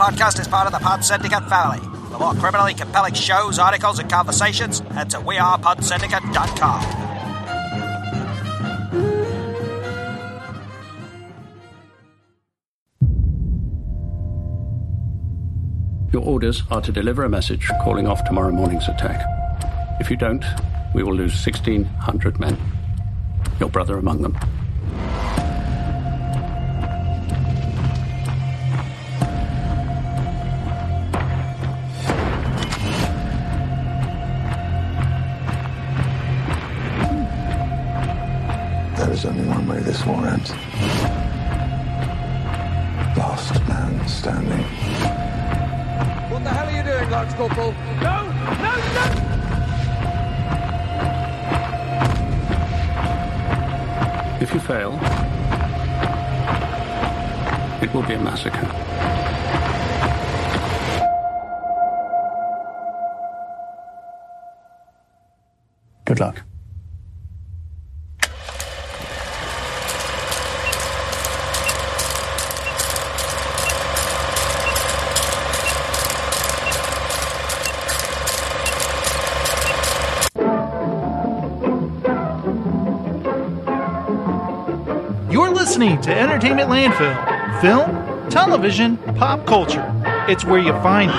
podcast is part of the Pod Syndicate family. For more criminally compelling shows, articles, and conversations, head to wearepodsyndicate.com. Your orders are to deliver a message calling off tomorrow morning's attack. If you don't, we will lose 1,600 men. Your brother among them. Landfill. Film, television, pop culture. It's where you find it.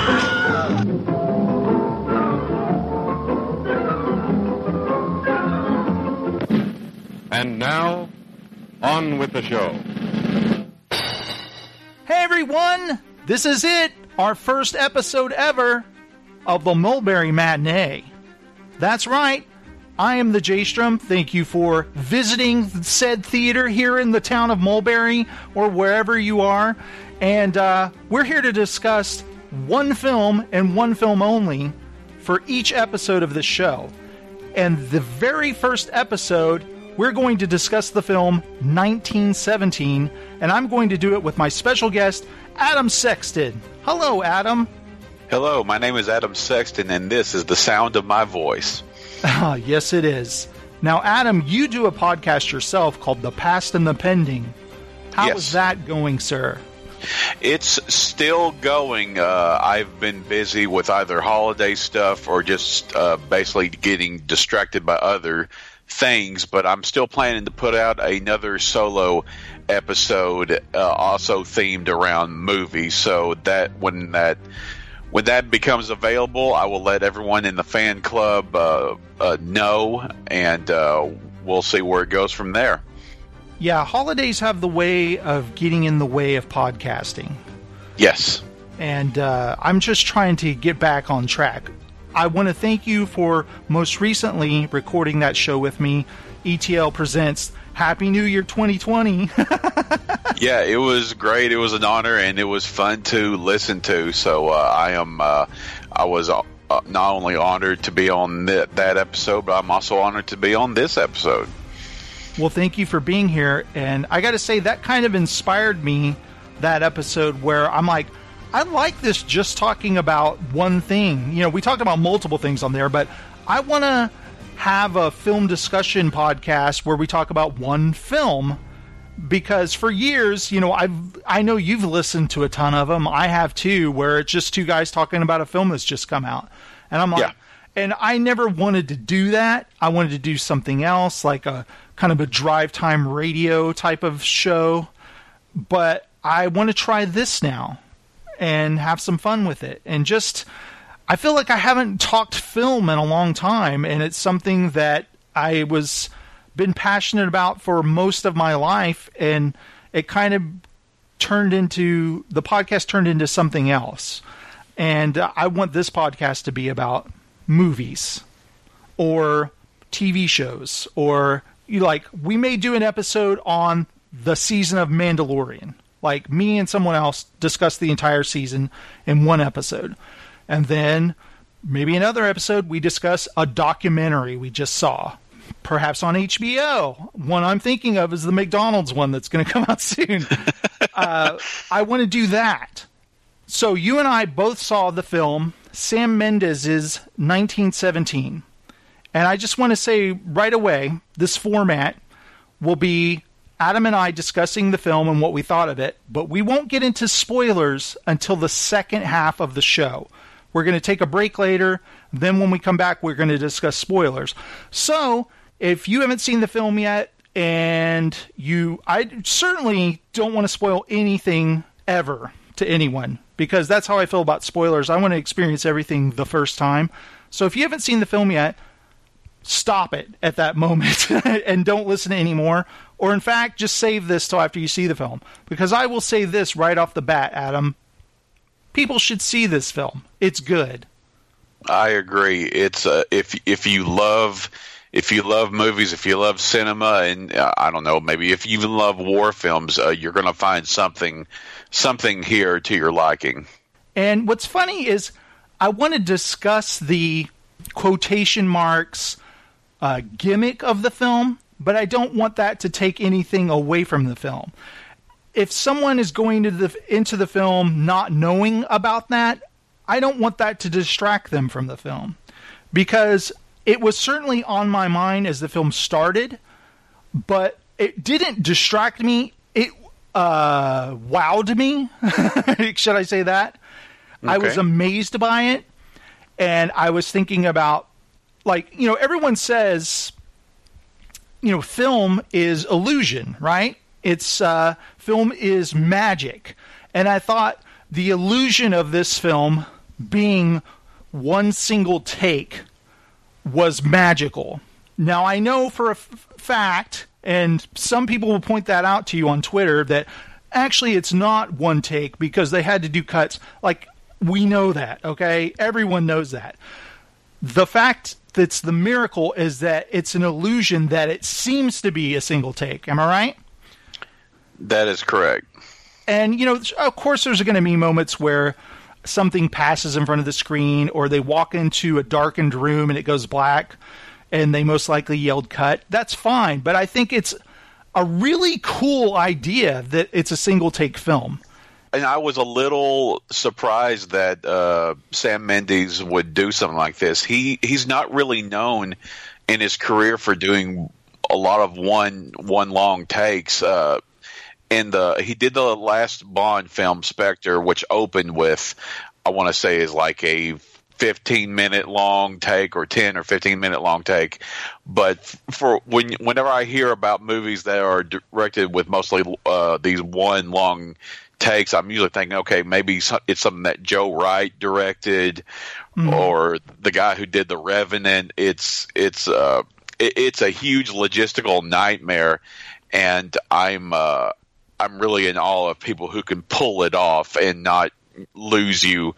And now, on with the show. Hey everyone! This is it! Our first episode ever of the Mulberry Matinee. That's right. I am the J Strum. Thank you for visiting said theater here in the town of Mulberry or wherever you are. And uh, we're here to discuss one film and one film only for each episode of this show. And the very first episode, we're going to discuss the film 1917, and I'm going to do it with my special guest, Adam Sexton. Hello, Adam. Hello, my name is Adam Sexton, and this is the sound of my voice. Ah, yes, it is. Now, Adam, you do a podcast yourself called The Past and the Pending. How is Yes. that going, sir? It's still going. Uh, I've been busy with either holiday stuff or just uh, basically getting distracted by other things, but I'm still planning to put out another solo episode, uh, also themed around movies. So that when that when that becomes available, I will let everyone in the fan club uh, uh, know, and uh, we'll see where it goes from there. Yeah, holidays have the way of getting in the way of podcasting. Yes. and uh, I'm just trying to get back on track. I want to thank you for most recently recording that show with me. ETL presents Happy New Year 2020. Yeah, it was great. It was an honor, and it was fun to listen to. So uh, I am, uh, I was uh, not only honored to be on th- that episode, but I'm also honored to be on this episode. well, thank you for being here. And I got to say, that kind of inspired me, that episode where I'm like, I like this just talking about one thing. You know, we talked about multiple things on there, but I want to have a film discussion podcast where we talk about one film because for years, you know, I've I know you've listened to a ton of them. I have too, where it's just two guys talking about a film that's just come out, and I'm like, Yeah. and I never wanted to do that. I wanted to do something else, like a kind of a drive time radio type of show. But I want to try this now and have some fun with it, and just I feel like I haven't talked film in a long time, and it's something that I was been passionate about for most of my life, and it kind of turned into the podcast turned into something else. And uh, I want this podcast to be about movies or TV shows, or you like we may do an episode on the season of Mandalorian. Like me and someone else discuss the entire season in one episode. And then maybe another episode we discuss a documentary we just saw perhaps on HBO. One I'm thinking of is the McDonald's one that's going to come out soon. uh, I want to do that. So you and I both saw the film Sam Mendes' 1917. And I just want to say right away this format will be Adam and I discussing the film and what we thought of it, but we won't get into spoilers until the second half of the show. We're going to take a break later. Then, when we come back, we're going to discuss spoilers. So, if you haven't seen the film yet, and you, I certainly don't want to spoil anything ever to anyone because that's how I feel about spoilers. I want to experience everything the first time. So, if you haven't seen the film yet, stop it at that moment and don't listen anymore. Or, in fact, just save this till after you see the film. Because I will say this right off the bat, Adam. People should see this film. It's good. I agree. It's uh, if if you love if you love movies, if you love cinema, and uh, I don't know, maybe if you even love war films, uh, you're going to find something something here to your liking. And what's funny is I want to discuss the quotation marks uh, gimmick of the film, but I don't want that to take anything away from the film. If someone is going to the, into the film not knowing about that, I don't want that to distract them from the film because it was certainly on my mind as the film started, but it didn't distract me. It uh, wowed me. Should I say that? Okay. I was amazed by it, and I was thinking about, like, you know, everyone says, you know, film is illusion, right? It's uh, film is magic, and I thought the illusion of this film being one single take was magical. Now, I know for a f- fact, and some people will point that out to you on Twitter, that actually it's not one take because they had to do cuts. Like, we know that, okay? Everyone knows that. The fact that's the miracle is that it's an illusion that it seems to be a single take. Am I right? That is correct. And, you know, of course, there's going to be moments where something passes in front of the screen or they walk into a darkened room and it goes black and they most likely yelled cut, that's fine. But I think it's a really cool idea that it's a single take film. And I was a little surprised that uh, Sam Mendes would do something like this. He he's not really known in his career for doing a lot of one one long takes. Uh, and the he did the last Bond film Spectre, which opened with I want to say is like a 15 minute long take or 10 or 15 minute long take. But for when whenever i hear about movies that are directed with mostly uh, these one long takes i'm usually thinking okay maybe it's something that joe wright directed mm-hmm. or the guy who did the revenant. It's it's uh it's a huge logistical nightmare. And i'm uh I'm really in awe of people who can pull it off and not lose you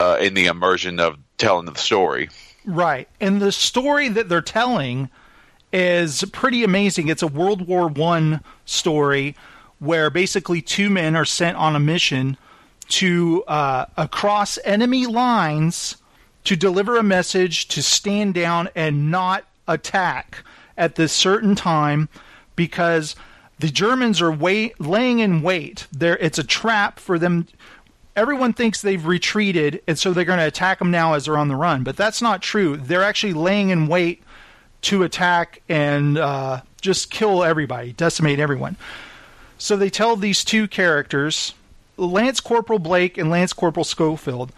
uh, in the immersion of telling the story. Right, and the story that they're telling is pretty amazing. It's a World War One story where basically two men are sent on a mission to uh, across enemy lines to deliver a message to stand down and not attack at this certain time because the Germans are wait, laying in wait. There, it's a trap for them. Everyone thinks they've retreated, and so they're going to attack them now as they're on the run. But that's not true. They're actually laying in wait to attack and uh, just kill everybody, decimate everyone. So they tell these two characters, Lance Corporal Blake and Lance Corporal Schofield,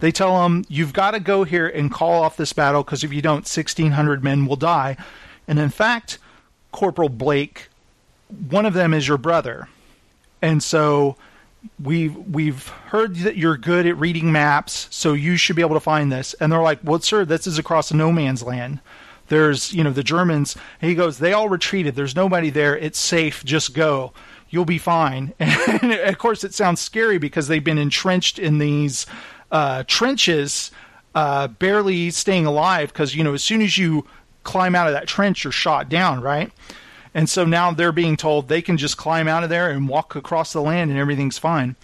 they tell them, You've got to go here and call off this battle because if you don't, 1,600 men will die. And in fact, Corporal Blake one of them is your brother, and so we've we've heard that you're good at reading maps, so you should be able to find this. And they're like, "Well, sir, this is across no man's land. There's, you know, the Germans." he goes, "They all retreated. There's nobody there. It's safe. Just go. You'll be fine." And of course, it sounds scary because they've been entrenched in these uh, trenches, uh, barely staying alive. Because you know, as soon as you climb out of that trench, you're shot down, right? And so now they're being told they can just climb out of there and walk across the land and everything's fine.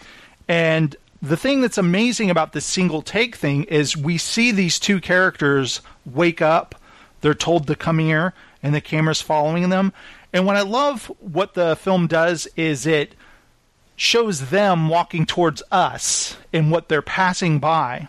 And the thing that's amazing about this single take thing is we see these two characters wake up, they're told to come here, and the camera's following them. And what I love what the film does is it shows them walking towards us and what they're passing by.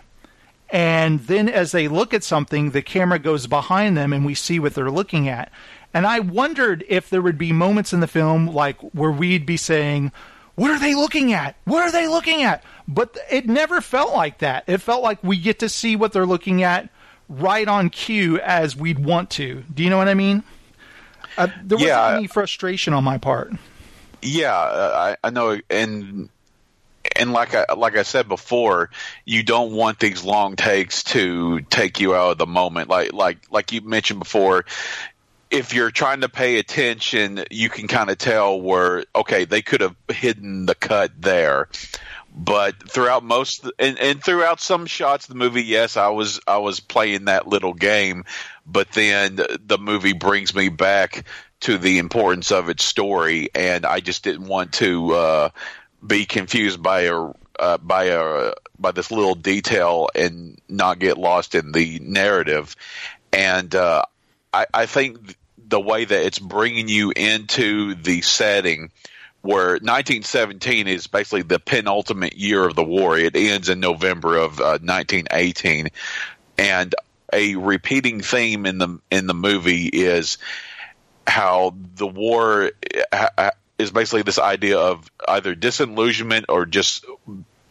And then as they look at something, the camera goes behind them and we see what they're looking at. And I wondered if there would be moments in the film like where we'd be saying, "What are they looking at? What are they looking at?" But it never felt like that. It felt like we get to see what they're looking at right on cue as we'd want to. Do you know what I mean? Uh, there wasn't Yeah. any frustration on my part. Yeah, I, I know, and and like I like I said before, you don't want these long takes to take you out of the moment. Like like like you mentioned before, if you're trying to pay attention, you can kind of tell where okay they could have hidden the cut there. But throughout most and, and throughout some shots of the movie, yes, I was I was playing that little game, but then the movie brings me back to the importance of its story, and I just didn't want to uh, be confused by a uh, by a by this little detail and not get lost in the narrative. And uh, I, I think the way that it's bringing you into the setting where 1917 is basically the penultimate year of the war. It ends in November of uh, 1918, and a repeating theme in the in the movie is how the war uh, uh, is basically this idea of either disillusionment or just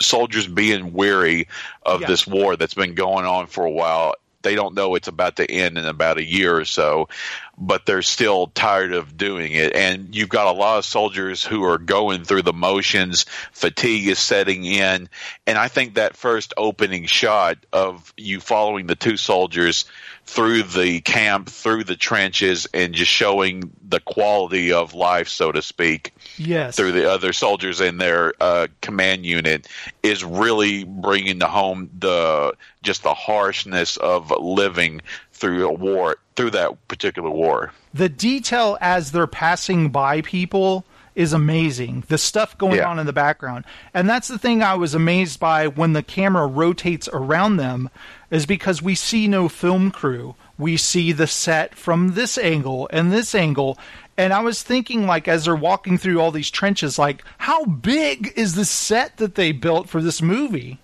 soldiers being weary of Yeah. this war that's been going on for a while. They don't know it's about to end in about a year or so, but they're still tired of doing it. And you've got a lot of soldiers who are going through the motions. Fatigue is setting in. And I think that first opening shot of you following the two soldiers through the camp, through the trenches, and just showing the quality of life, so to speak, Yes. through the other soldiers in their uh, command unit is really bringing to home the just the harshness of living through a war through that particular war. the detail as they're passing by people is amazing. The stuff going Yeah. on in the background. And that's the thing I was amazed by when the camera rotates around them is because we see no film crew. We see the set from this angle and this angle. And I was thinking like as they're walking through all these trenches like how big is the set that they built for this movie?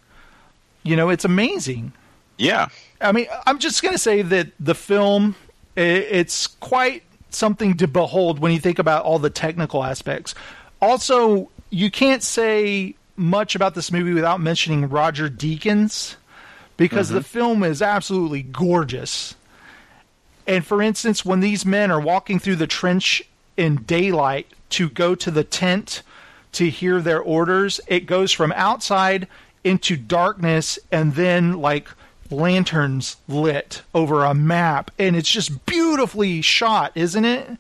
You know, it's amazing. Yeah, I mean, I'm just going to say that the film it's quite something to behold when you think about all the technical aspects. Also, you can't say much about this movie without mentioning Roger Deakins because the mm-hmm. film is absolutely gorgeous. And for instance, when these men are walking through the trench in daylight to go to the tent to hear their orders, it goes from outside into darkness and then like lanterns lit over a map. And it's just beautifully shot, isn't it?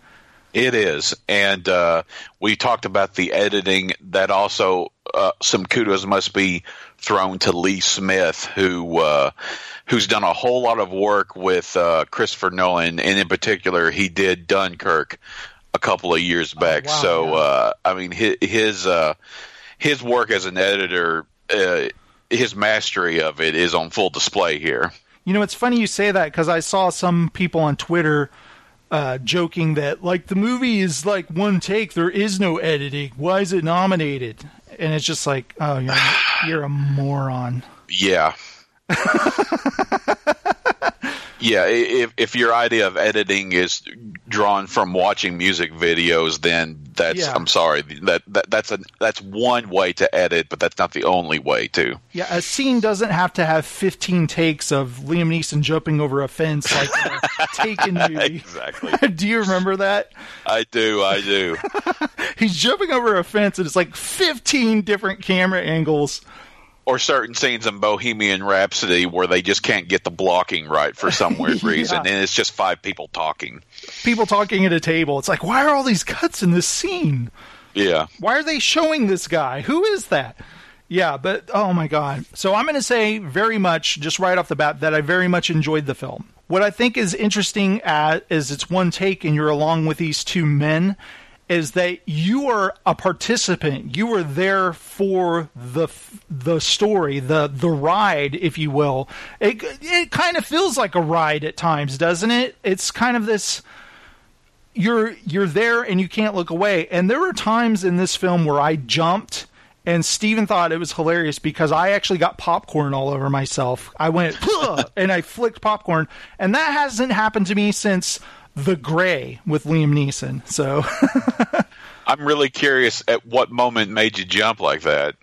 it is. And uh, we talked about the editing. That also uh, some kudos must be thrown to Lee Smith, who uh, who's done a whole lot of work with uh, Christopher Nolan, and in particular, he did Dunkirk a couple of years back. wow, so yeah. uh, I mean, his his, uh, his work as an editor. His mastery of it is on full display here. You know, it's funny you say that because I saw some people on Twitter uh, joking that like the movie is like one take. There is no editing. Why is it nominated? And it's just like, oh, you're, you're a moron. Yeah. yeah, if if your idea of editing is drawn from watching music videos, then that's Yeah. I'm sorry that, that that's a that's one way to edit, but that's not the only way to. Yeah, a scene doesn't have to have 15 takes of Liam Neeson jumping over a fence like Taken movie. Exactly. Do you remember that? I do, I do. He's jumping over a fence and it's like 15 different camera angles. Or certain scenes in Bohemian Rhapsody where they just can't get the blocking right for some weird reason, and it's just five people talking. People talking at a table. It's like, why are all these cuts in this scene? Yeah. Why are they showing this guy? Who is that? Yeah, but oh my god. So I'm going to say very much, just right off the bat, that I very much enjoyed the film. What I think is interesting at, is it's one take and you're along with these two men is that you are a participant. You are there for the the story, the the ride, if you will. It it kind of feels like a ride at times, doesn't it? It's kind of this you're you're there and you can't look away. And there were times in this film where I jumped and Steven thought it was hilarious because I actually got popcorn all over myself. I went and I flicked popcorn and that hasn't happened to me since The Grey with Liam Neeson. So I'm really curious at what moment made you jump like that.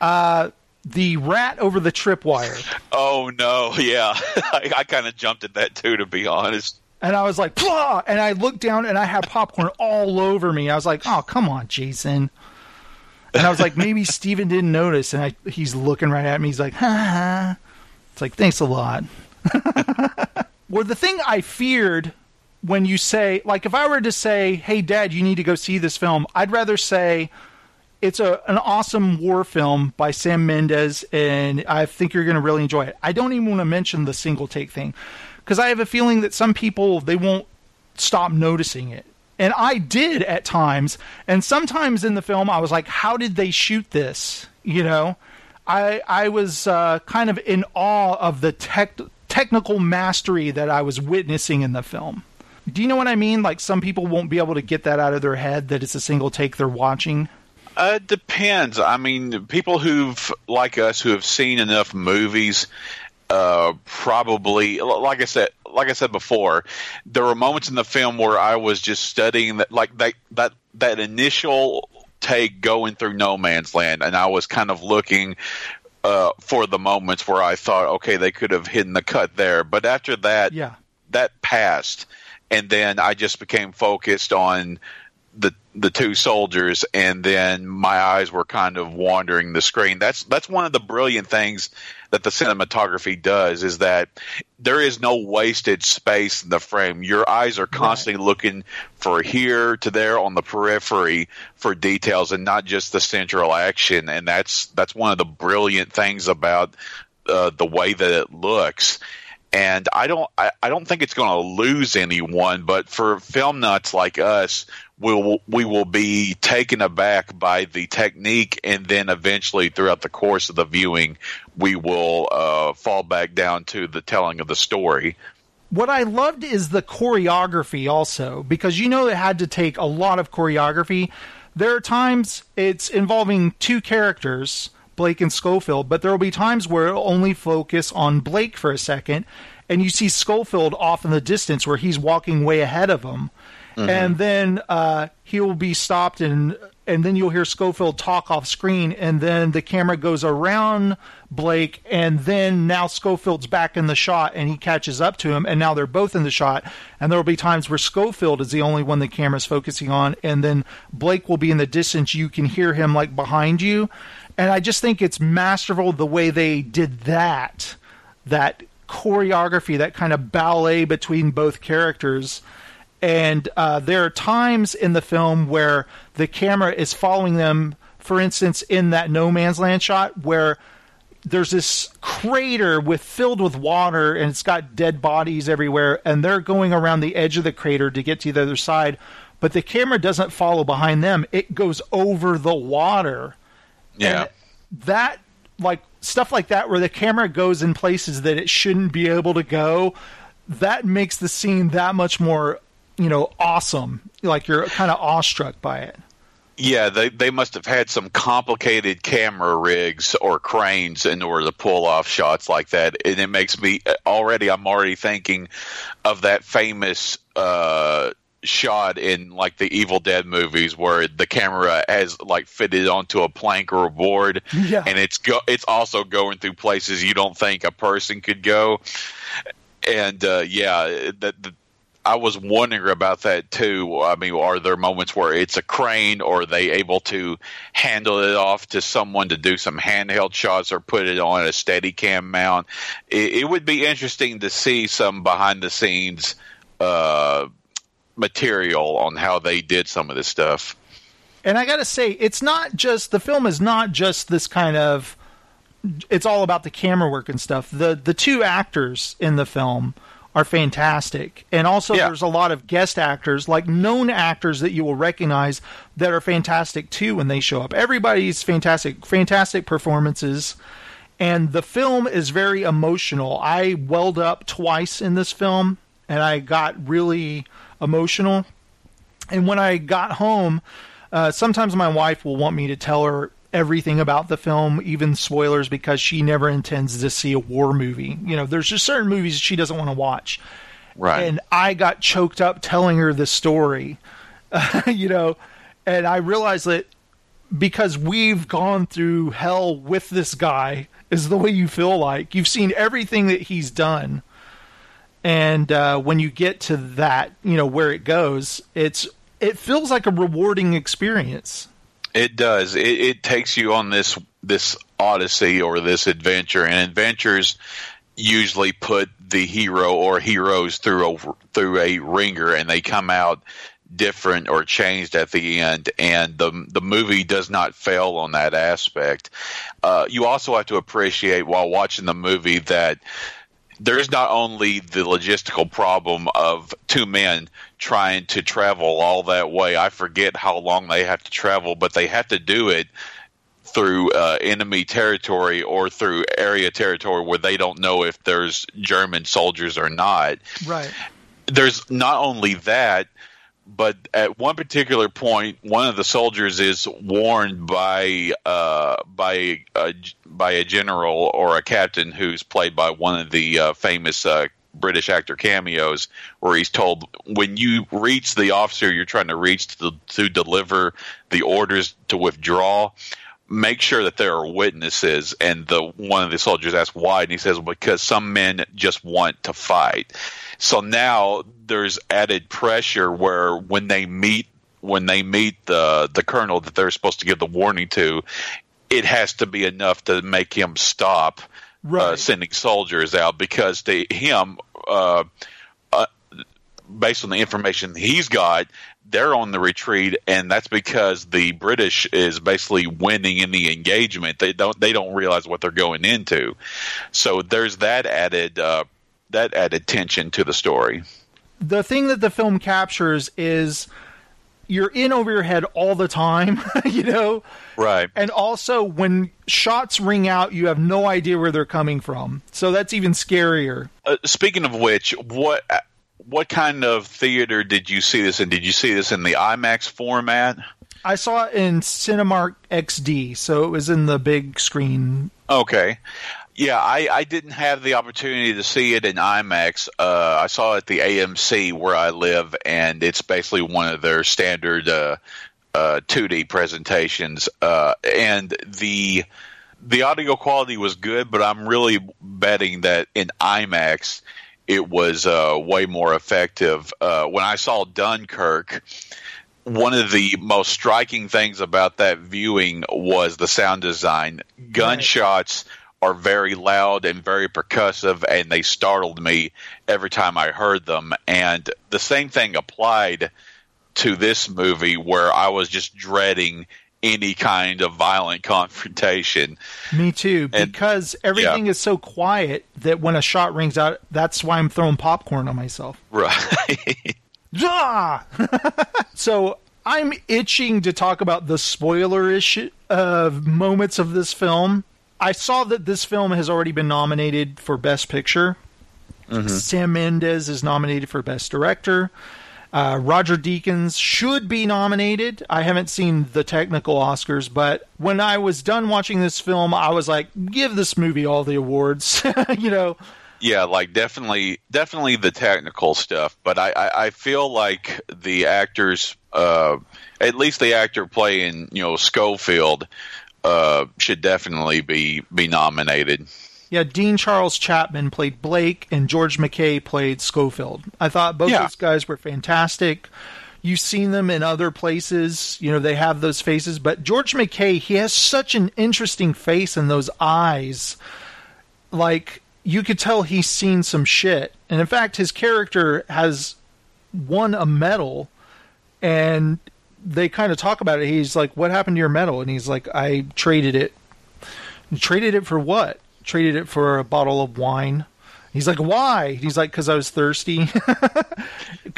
Uh, the rat over the tripwire. Oh no, yeah, I, I kind of jumped at that too, to be honest. And I was like, Plah! and I looked down and I had popcorn all over me. I was like, oh, come on, Jason. And I was like, maybe Steven didn't notice. And I, he's looking right at me. He's like, ha ha. It's like, thanks a lot. well, the thing I feared when you say, like, if I were to say, hey, dad, you need to go see this film, I'd rather say, it's a an awesome war film by Sam Mendes, and I think you're going to really enjoy it. I don't even want to mention the single take thing because I have a feeling that some people they won't stop noticing it, and I did at times. And sometimes in the film, I was like, "How did they shoot this?" You know, I I was uh, kind of in awe of the tech technical mastery that I was witnessing in the film. Do you know what I mean? Like some people won't be able to get that out of their head that it's a single take they're watching. Uh, it depends. I mean, people who've like us who have seen enough movies, uh, probably like I said, like I said before, there were moments in the film where I was just studying that, like that that that initial take going through no man's land, and I was kind of looking. Uh, for the moments where I thought, okay, they could have hidden the cut there, but after that, Yeah. that passed, and then I just became focused on the the two soldiers, and then my eyes were kind of wandering the screen. That's that's one of the brilliant things that the cinematography does is that there is no wasted space in the frame. Your eyes are constantly looking for here to there on the periphery for details, and not just the central action. And that's that's one of the brilliant things about uh, the way that it looks and I don't I, I don't think it's going to lose anyone, but for film nuts like us, we'll we will be taken aback by the technique, and then eventually throughout the course of the viewing, we will uh, fall back down to the telling of the story. what I loved is the choreography also because you know it had to take a lot of choreography. There are times it's involving two characters, Blake and Schofield, but there will be times where it'll only focus on Blake for a second, and you see Schofield off in the distance where he's walking way ahead of him, and then uh, he will be stopped and and then you'll hear Schofield talk off screen, and then the camera goes around Blake, and then now Schofield's back in the shot, and he catches up to him, and now they're both in the shot, and there will be times where Schofield is the only one the camera's focusing on, and then Blake will be in the distance, you can hear him like behind you, and I just think it's masterful the way they did that, that choreography, that kind of ballet between both characters and uh, there are times in the film where the camera is following them. For instance, in that no man's land shot, where there's this crater with filled with water, and it's got dead bodies everywhere, and they're going around the edge of the crater to get to the other side. But the camera doesn't follow behind them; it goes over the water. Yeah. And that like stuff like that where the camera goes in places that it shouldn't be able to go that makes the scene that much more you know awesome like you're kind of awestruck by it Yeah, they they must have had some complicated camera rigs or cranes in order to pull off shots like that, and it makes me already. I'm already thinking of that famous uh, shot in like the Evil Dead movies where the camera has like fitted onto a plank or a board, Yeah. and it's go it's also going through places you don't think a person could go, and uh, yeah, that. The, I was wondering about that too. I mean, are there moments where it's a crane, or are they able to handle it off to someone to do some handheld shots, or put it on a Steadicam mount? It, it would be interesting to see some behind the scenes uh, material on how they did some of this stuff. and i gotta say it's not just the film is not just this kind of it's all about the camera work and stuff. The the two actors in the film are fantastic. And also Yeah. there's a lot of guest actors like known actors that you will recognize that are fantastic too when they show up. Everybody's fantastic fantastic performances. And the film is very emotional. I welled up twice in this film and i got really emotional and when I got home, uh, sometimes my wife will want me to tell her everything about the film, even spoilers, because she never intends to see a war movie. You know, there's just certain movies she doesn't want to watch. Right. And I got choked up telling her the story, you know, and I realized that because we've gone through hell with this guy is the way you feel like you've seen everything that he's done and uh, when you get to that you know where it goes it's it feels like a rewarding experience It does. It, it takes you on this this odyssey or this adventure, and adventures usually put the hero or heroes through a through a ringer, and they come out different or changed at the end. And the the movie does not fail on that aspect. Uh, you also have to appreciate while watching the movie that there's not only the logistical problem of two men trying to travel all that way. I forget how long they have to travel, but they have to do it through uh, enemy territory or through area territory where they don't know if there's German soldiers or not. right There's not only that, but at one particular point, one of the soldiers is warned by uh, by by a general or a captain who's played by one of the uh, famous uh, British actor cameos, where he's told when you reach the officer you're trying to reach to, to deliver the orders to withdraw. Make sure that there are witnesses, and the one of the soldiers asks why, and he says, "Because some men just want to fight." So now there's added pressure where when they meet when they meet the the colonel that they're supposed to give the warning to, it has to be enough to make him stop uh, sending soldiers out because to him, uh, uh, based on the information he's got, they're on the retreat, and that's because the British is basically winning in the engagement. They don't they don't realize what they're going into, so there's that added uh, that added tension to the story. the thing that the film captures is you're in over your head all the time you know Right. and also when shots ring out you have no idea where they're coming from so that's even scarier Uh, speaking of which, what what kind of theater did you see this in? Did you see this in the IMAX format? I saw it in Cinemark XD, so it was in the big screen. Okay. Yeah, I, I didn't have the opportunity to see it in IMAX. Uh, I saw it at the AMC where I live, and it's basically one of their standard uh, uh, 2D presentations. Uh, and the the audio quality was good, but I'm really betting that in IMAX it was uh, way more effective. Uh, when I saw Dunkirk, one of the most striking things about that viewing was the sound design. Gunshots are very loud and very percussive, and they startled me every time I heard them. And the same thing applied to this movie, where I was just dreading any kind of violent confrontation. Me too, And- because everything yeah. is so quiet that when a shot rings out, that's why I'm throwing popcorn on myself. Right. Ah! so I'm itching to talk about the spoiler-ish uh, moments of this film. I saw that this film has already been nominated for Best Picture. Sam Mendes is nominated for Best Director. Uh, Roger Deakins should be nominated. I haven't seen the technical Oscars, but when I was done watching this film, I was like, give this movie all the awards. you know, Yeah, like definitely, definitely the technical stuff. But I, I, I feel like the actors, uh, at least the actor playing, you know, Schofield, uh, should definitely be be nominated. Yeah, Dean Charles Chapman played Blake, and George McKay played Schofield. I thought both Yeah. those guys were fantastic. You've seen them in other places, you know, they have those faces, but George McKay, he has such an interesting face and those eyes. Like, you could tell he's seen some shit. And in fact, his character has won a medal, and they kind of talk about it. He's like, What happened to your medal? And he's like, I traded it traded it for what? Traded it for a bottle of wine. He's like, why? He's like, because I was thirsty.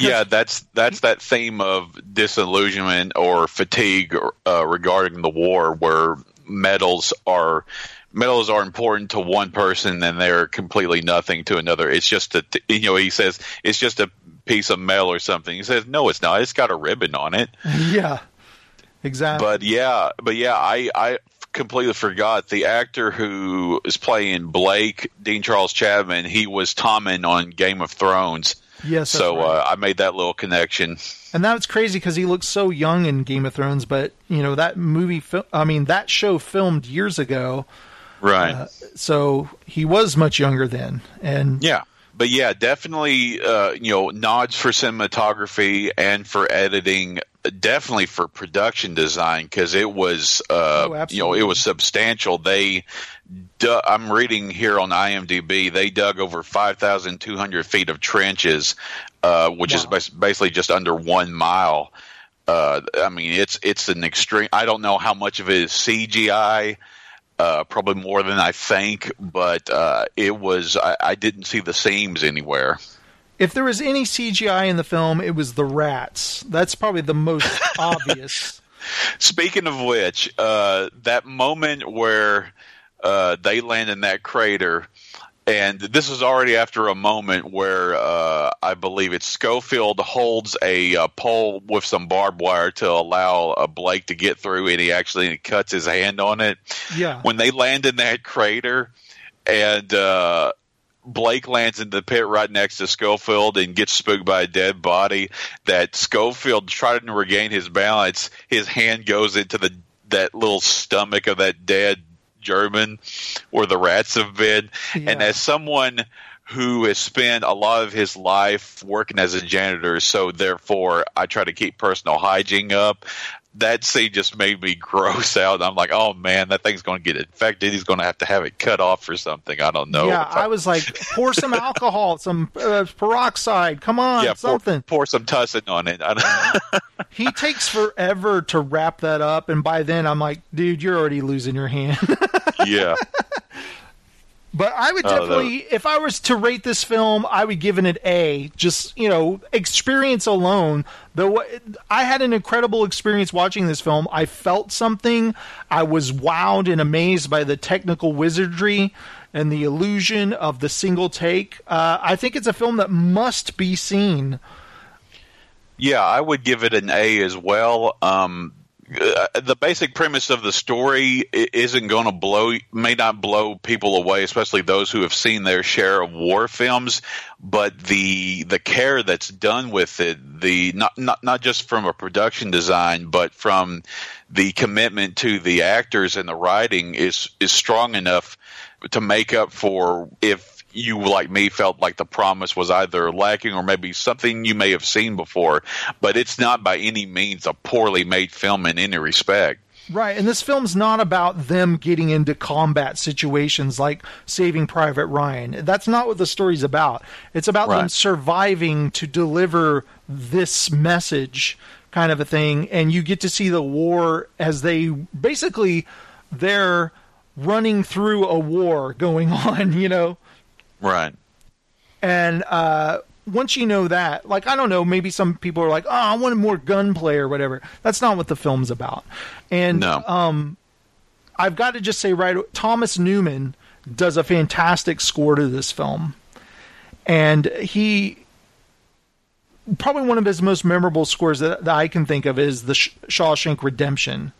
Yeah, that's that's that theme of disillusionment or fatigue uh, regarding the war, where medals are medals are important to one person and they're completely nothing to another. It's just a you know he says it's just a piece of metal or something. He says no, it's not. It's got a ribbon on it. yeah, exactly. But yeah, but yeah, I I completely forgot the actor who is playing Blake, Dean Charles Chapman. He was Tommen on Game of Thrones. Yes, so right. uh, I made that little connection. And that's crazy because he looks so young in Game of Thrones, but you know that movie. Fil- I mean, that show filmed years ago, Right. so he was much younger then. And Yeah. But yeah, definitely, uh, you know, nods for cinematography and for editing, definitely for production design because it was, uh, Oh, you know, it was substantial. They, du- I'm reading here on IMDb, they dug over 5,200 feet of trenches, uh, which is Wow. bas- basically just under one mile. Uh, I mean, it's it's an extreme. I don't know how much of it is CGI uh, probably more than I think, but uh, it was. I, I didn't see the seams anywhere. if there was any CGI in the film, it was the rats. That's probably the most obvious. Speaking of which, uh, that moment where uh, they land in that crater, and this is already after a moment where uh, I believe it's Schofield holds a uh, pole with some barbed wire to allow uh, Blake to get through, and he actually cuts his hand on it. Yeah. when they land in that crater and uh Blake lands in the pit right next to Schofield and gets spooked by a dead body. That Schofield trying to regain his balance, his hand goes into the that little stomach of that dead German where the rats have been. And as someone who has spent a lot of his life working as a janitor, so therefore I try to keep personal hygiene up. That scene just made me gross out. I'm like, oh man, that thing's going to get infected. He's going to have to have it cut off or something. I don't know. yeah, If I was like, pour some alcohol, some uh, peroxide. Come on, yeah, something. pour some tussin on it. He takes forever to wrap that up, and by then I'm like, dude, you're already losing your hand. yeah, But I would Oh, definitely, if I was to rate this film, I would give it an A. Just you know, experience alone. Though I had an incredible experience watching this film. I felt something. I was wowed and amazed by the technical wizardry and the illusion of the single take. Uh, I think it's a film that must be seen. yeah, I would give it an A as well. Um, uh, the basic premise of the story isn't going to blow, may not blow people away, especially those who have seen their share of war films. But the the care that's done with it, the not not not just from a production design, but from the commitment to the actors and the writing is is strong enough to make up for if you like me felt like the promise was either lacking or maybe something you may have seen before but it's not by any means a poorly made film in any respect Right, and this film's not about them getting into combat situations like Saving Private Ryan. That's not what the story's about. It's about them surviving to deliver this message, kind of a thing. And you get to see the war as they basically they're running through a war going on, you know. Right And uh, once you know that, like I don't know, maybe some people are like, "Oh, I wanted more gunplay or whatever." That's not what the film's about. And no um, I've got to just say, right, Thomas Newman does a fantastic score to this film, and he probably one of his most memorable scores that, that I can think of is the Sh- Shawshank Redemption.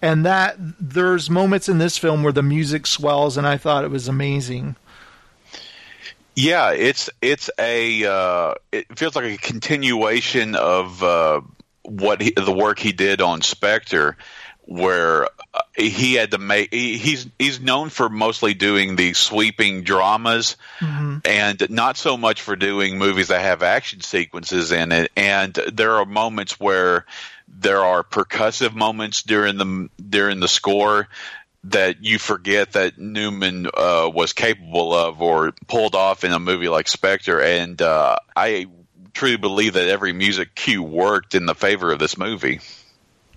And that there's moments in this film where the music swells, and I thought it was amazing. Yeah it's it's a uh, it feels like a continuation of uh, what he, the work he did on spectre where uh, he had to make he, he's he's known for mostly doing the sweeping dramas and not so much for doing movies that have action sequences in it. And there are moments where there are percussive moments during the during the score that you forget that Newman uh, was capable of or pulled off in a movie like Spectre and uh, I truly believe that every music cue worked in the favor of this movie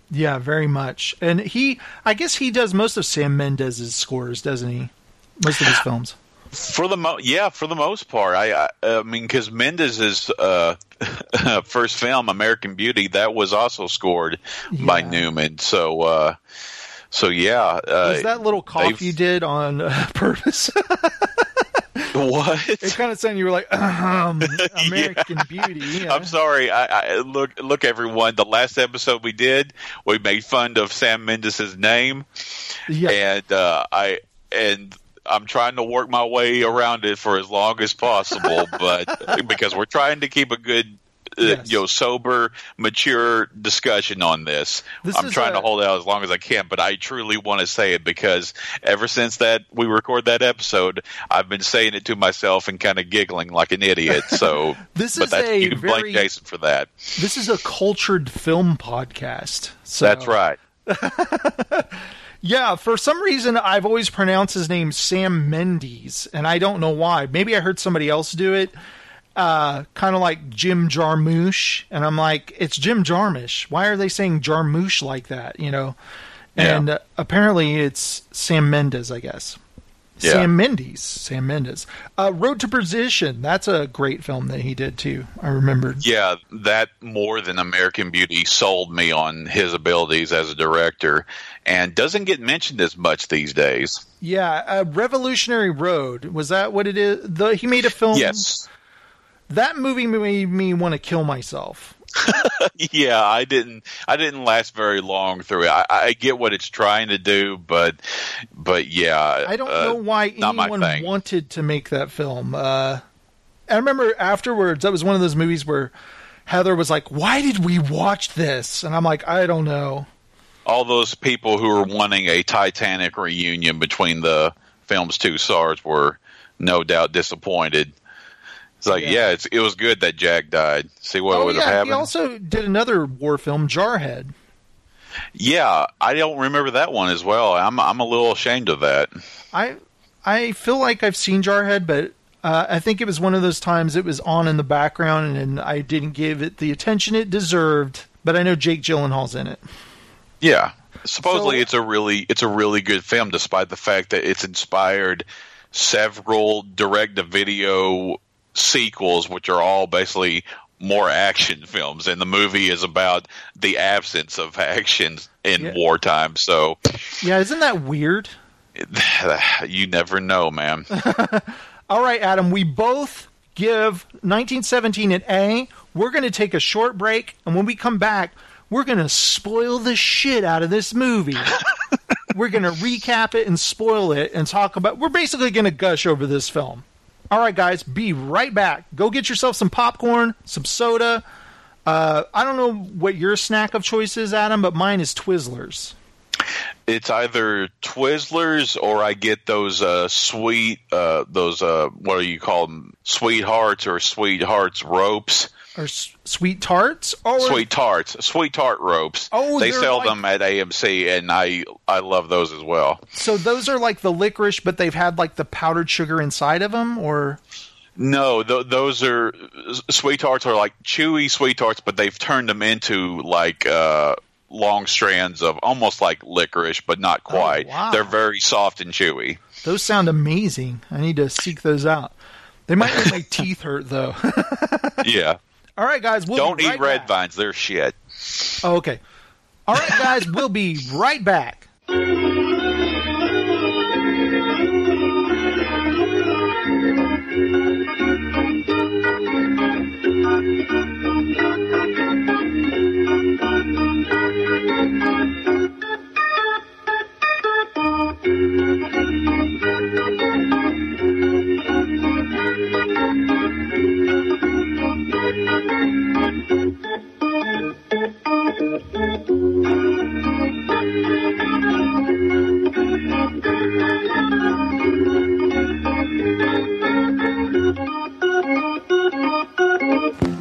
Yeah, very much. And he, I guess he does most of Sam Mendes's scores, doesn't he? Most of his films. For the mo- yeah, for the most part, I I, I mean because Mendes's uh, first film, American Beauty, that was also scored by Newman. So uh, so yeah, uh, Was that little cough they've- you did on uh, purpose? what? it kind of sounded you were like, um, American Beauty. Yeah. I'm sorry. I, I look look everyone. The last episode we did, we made fun of Sam Mendes's name, Yeah. and uh, I and I'm trying to work my way around it for as long as possible, but because we're trying to keep a good, Uh, yes. you know, sober, mature discussion on this. This I'm trying a- to hold out as long as I can, but I truly want to say it because ever since that we record that episode, I've been saying it to myself and kind of giggling like an idiot. So, This but is that's, a you can very- blame Jason for that. This is a cultured film podcast. So That's right. Yeah, for some reason I've always pronounced his name Sam Mendes, and I don't know why. Maybe I heard somebody else do it, uh, kind of like Jim Jarmusch, and I'm like, it's Jim Jarmusch. Why are they saying Jarmusch like that? You know, Yeah. and uh, apparently it's Sam Mendes, I guess. Yeah. Sam Mendes, Sam Mendes. Uh, Road to Perdition. That's a great film that he did too. I remembered. Yeah, that more than American Beauty sold me on his abilities as a director, and doesn't get mentioned as much these days. Yeah, uh, Revolutionary Road. Was that what it is? The, he made a film. Yes, That movie made me want to kill myself. yeah, I didn't, I didn't last very long through it. I, I get what it's trying to do, but, but yeah, I don't uh, know why anyone wanted to make that film. Uh, I remember afterwards, that was one of those movies where Heather was like, Why did we watch this? And I'm like, I don't know. All those people who were wanting a Titanic reunion between the film's two stars were no doubt disappointed. It's like, Yeah. yeah, it's, it was good that Jack died. See what oh, would have yeah. happened? He also did another war film, Jarhead. Yeah, I don't remember that one as well. I'm I'm a little ashamed of that. I I feel like I've seen Jarhead, but uh, I think it was one of those times it was on in the background and I didn't give it the attention it deserved. But I know Jake Gyllenhaal's in it. Yeah. Supposedly So- it's a really it's a really good film despite the fact that it's inspired several direct to video sequels which are all basically more action films and the movie is about the absence of action in Yeah. wartime so Yeah, isn't that weird? you never know man All right, Adam, we both give 1917 an A. We're going to take a short break, and when we come back, we're going to spoil the shit out of this movie. we're going to recap it and spoil it and talk about. We're basically going to gush over this film. All right, guys, be right back. Go get yourself some popcorn, some soda. Uh, I don't know what your snack of choice is, Adam, but mine is Twizzlers. it's either Twizzlers or I get those uh, sweet uh, those uh, what do you call them sweethearts or sweethearts ropes Or s- sweet tarts? Or sweet tarts sweet tart ropes Oh, they sell like- them at AMC and I I love those as well So those are like the licorice, but they've had like the powdered sugar inside of them, or no th- those are sweet tarts are like chewy sweet tarts but they've turned them into like uh, long strands of almost like licorice but not quite Oh, wow. they're very soft and chewy those sound amazing. I need to seek those out. They might make my teeth hurt though. yeah All right, guys, we'll don't be eat red back. vines they're shit Oh, okay. All right, guys, we'll be right back.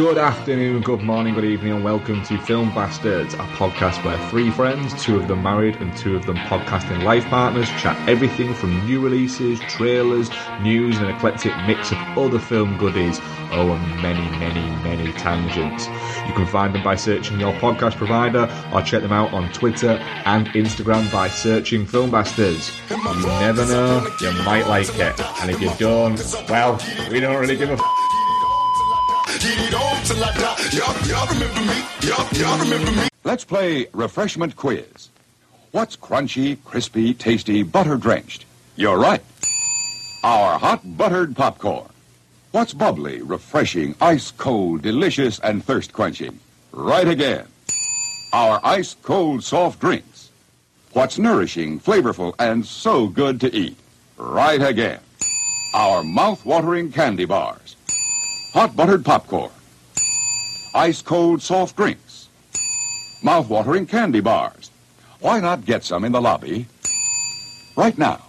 Good afternoon, good morning, good evening, and welcome to Film Bastards, a podcast where three friends, two of them married and two of them podcasting life partners, chat everything from new releases, trailers, news, and an eclectic mix of other film goodies. Oh, and many, many, many tangents. You can find them by searching your podcast provider or check them out on Twitter and Instagram by searching Film Bastards. You never know, you might like it. And if you don't, well, we don't really give a f- Let's play refreshment quiz. What's crunchy, crispy, tasty, butter drenched? You're right. Our hot buttered popcorn. What's bubbly, refreshing, ice cold, delicious, and thirst quenching? Right again. Our ice cold soft drinks. What's nourishing, flavorful, and so good to eat? Right again. Our mouth watering candy bars. Hot buttered popcorn. Ice cold soft drinks. Mouth watering candy bars. Why not get some in the lobby right now?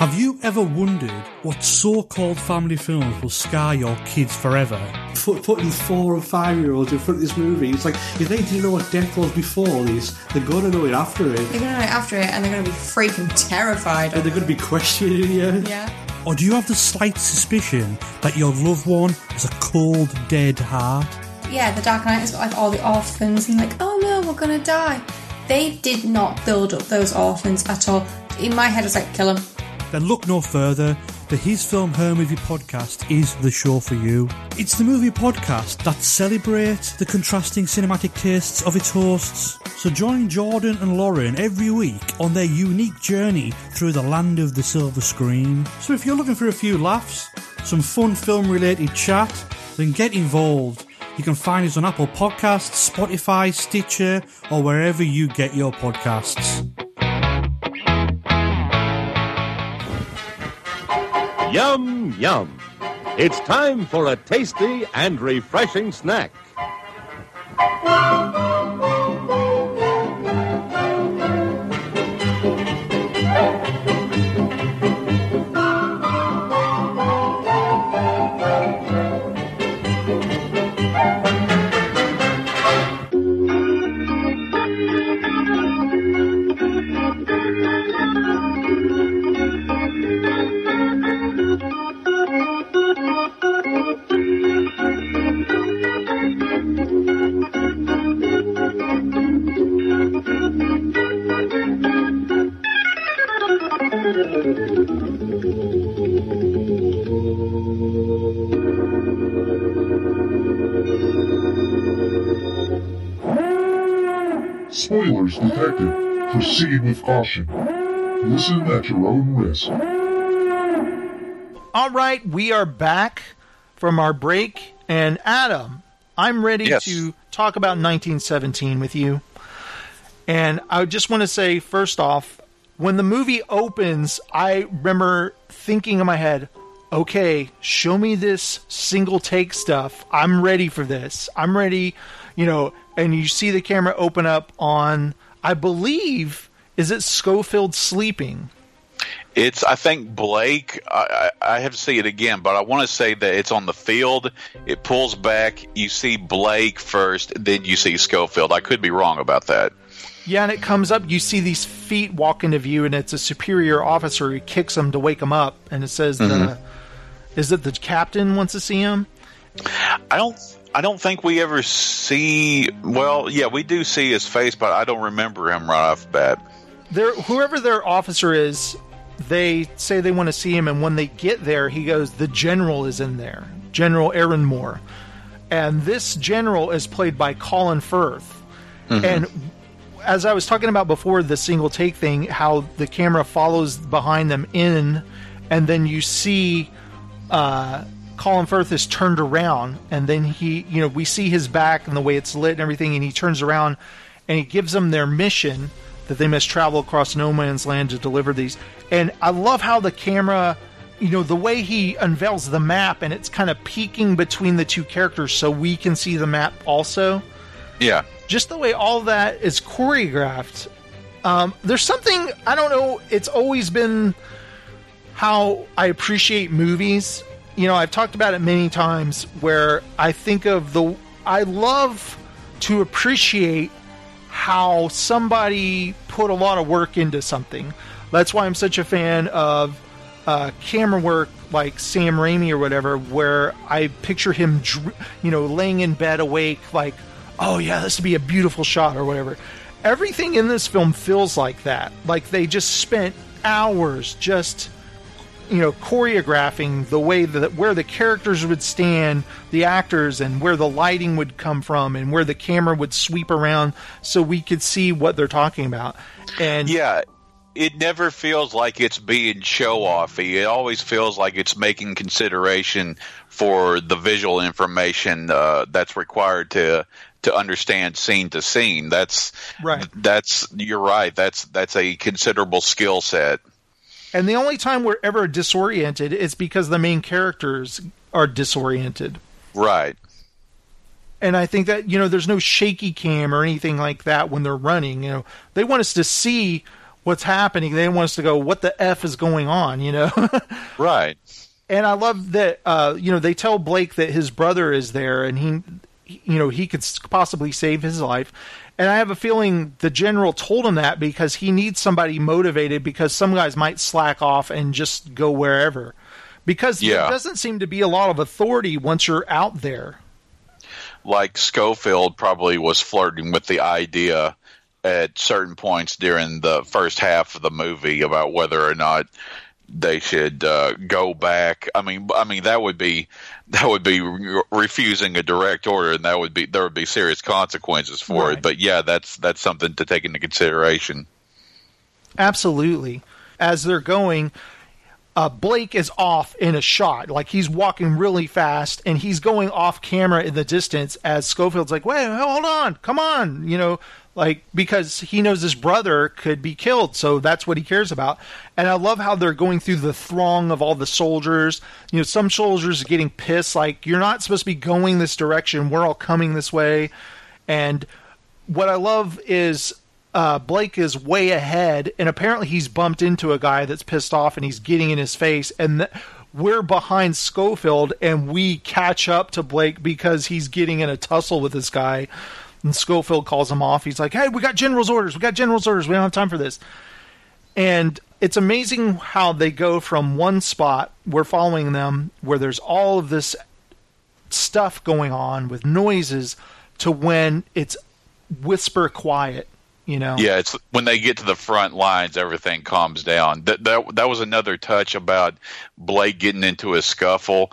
Have you ever wondered what so-called family films will scar your kids forever? Put, putting four and five year olds in front of this movie, it's like if they didn't know what death was before this, they're going to know it after it. They're going to know it after it and they're going to be freaking terrified. And they're going to be questioning you. Yeah. Or do you have the slight suspicion that your loved one has a cold, dead heart? Yeah, the Dark Knight has got like all the orphans and like, oh no, we're going to die. They did not build up those orphans at all. In my head, it's like, kill them. Then look no further. The His Film Her Movie podcast is the show for you. It's the movie podcast that celebrates the contrasting cinematic tastes of its hosts. So join Jordan and Lauren every week on their unique journey through the land of the silver screen. So if you're looking for a few laughs, some fun film related chat, then get involved. You can find us on Apple Podcasts, Spotify, Stitcher, or wherever you get your podcasts. Yum, yum. It's time for a tasty and refreshing snack. Spoilers detected. Proceed with caution. Listen at your own risk. All right, we are back from our break, and Adam, I'm ready Yes. to talk about 1917 with you. And I just want to say, first off, when the movie opens, I remember thinking in my head, okay, show me this single take stuff. I'm ready for this. I'm ready, you know. And you see the camera open up on, I believe, is it Schofield sleeping? It's, I think Blake. I, I, I have to see it again, but I want to say that it's on the field. It pulls back. You see Blake first, then you see Schofield. I could be wrong about that. Yeah, and it comes up. You see these feet walk into view, and it's a superior officer. who kicks them to wake them up, and it says, the, Mhm. "Is it the captain wants to see him?" I don't. I don't think we ever see. Well, yeah, we do see his face, but I don't remember him right off the bat. Their whoever their officer is, they say they want to see him, and when they get there, he goes, "The general is in there, General Erinmore," and this general is played by Colin Firth, Mhm. and as I was talking about before, the single take thing, how the camera follows behind them in, and then you see uh, Colin Firth is turned around, and then he, you know, we see his back and the way it's lit and everything, and he turns around and he gives them their mission that they must travel across no man's land to deliver these. And I love how the camera, you know, the way he unveils the map and it's kind of peeking between the two characters so we can see the map also Yeah. just the way all that is choreographed. Um, there's something I don't know. It's always been how I appreciate movies. You know, I've talked about it many times where I think of the. I love to appreciate how somebody put a lot of work into something. That's why I'm such a fan of uh, camera work like Sam Raimi or whatever, where I picture him, you know, laying in bed awake, like, oh yeah, this would be a beautiful shot or whatever. Everything in this film feels like that. Like they just spent hours just you know choreographing the way that where the characters would stand the actors and where the lighting would come from and where the camera would sweep around so we could see what they're talking about. And yeah it never feels like it's being show offy it always feels like it's making consideration for the visual information uh, that's required to to understand scene to scene. That's right. that's you're right. That's that's a considerable skill set and the only time we're ever disoriented is because the main characters are disoriented. Right. And I think that, you know, there's no shaky cam or anything like that when they're running. You know, they want us to see what's happening. They want us to go, what the F is going on, you know? right. And I love that, uh, you know, they tell Blake that his brother is there and he, you know, he could possibly save his life. And I have a feeling the general told him that because he needs somebody motivated because some guys might slack off and just go wherever. Because Yeah. there doesn't seem to be a lot of authority once you're out there. like Schofield probably was flirting with the idea at certain points during the first half of the movie about whether or not they should uh, go back. I mean, I mean that would be that would be re- refusing a direct order, and that would be there would be serious consequences for Right. it. But yeah, that's that's something to take into consideration. Absolutely. As they're going, uh, Blake is off in a shot. Like he's walking really fast and he's going off camera in the distance as Schofield's like, wait, hold on, come on. You know, like because he knows his brother could be killed. So that's what he cares about. And I love how they're going through the throng of all the soldiers. You know, some soldiers are getting pissed, like, you're not supposed to be going this direction. We're all coming this way. And what I love is uh, Blake is way ahead, and apparently he's bumped into a guy that's pissed off, and he's getting in his face, and th- we're behind Schofield, and we catch up to Blake because he's getting in a tussle with this guy. And Schofield calls him off. He's like, "Hey, we got general's orders. We got general's orders. We don't have time for this." And it's amazing how they go from one spot, we're following them, where there's all of this stuff going on with noises, to when it's whisper quiet. You know, Yeah, it's when they get to the front lines, everything calms down. That that that was another touch about Blake getting into a scuffle,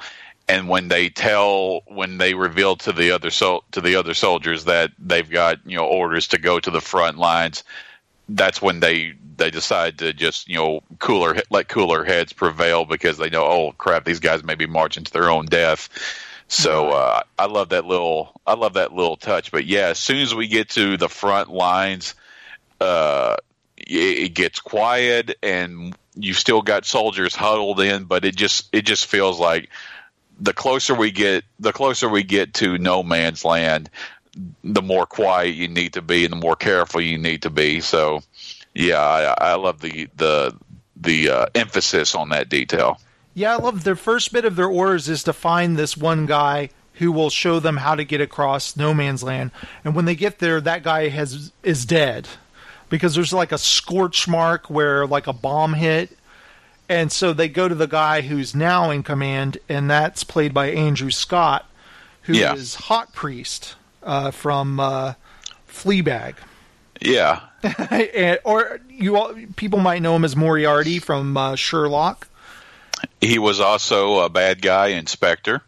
and when they tell when they reveal to the other sol- to the other soldiers that they've got you know orders to go to the front lines, that's when they they decide to just you know cooler let cooler heads prevail because they know oh crap these guys may be marching to their own death. So uh, I love that little I love that little touch. But yeah, as soon as we get to the front lines, uh, it, it gets quiet and you've still got soldiers huddled in, but it just it just feels like the closer we get the closer we get to no man's land, the more quiet you need to be and the more careful you need to be. So yeah, I, I love the the the uh, emphasis on that detail. Yeah, I love their first bit of their orders is to find this one guy who will show them how to get across no man's land. And when they get there, that guy has is dead because there's like a scorch mark where like a bomb hit. And so they go to the guy who's now in command, and that's played by Andrew Scott, who is Yeah. Hot Priest uh, from uh, Fleabag. Yeah, and, or you all, people might know him as Moriarty from uh, Sherlock. he was also a bad guy inspector.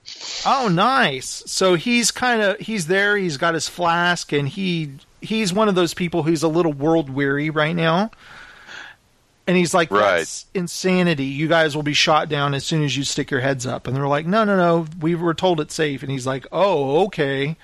Oh, nice. So he's kind of he's there. He's got his flask, and he he's one of those people who's a little world weary right now. And he's like, Right. "That's insanity. You guys will be shot down as soon as you stick your heads up." And they're like, "No, no, no. We were told it's safe." And he's like, "Oh, okay."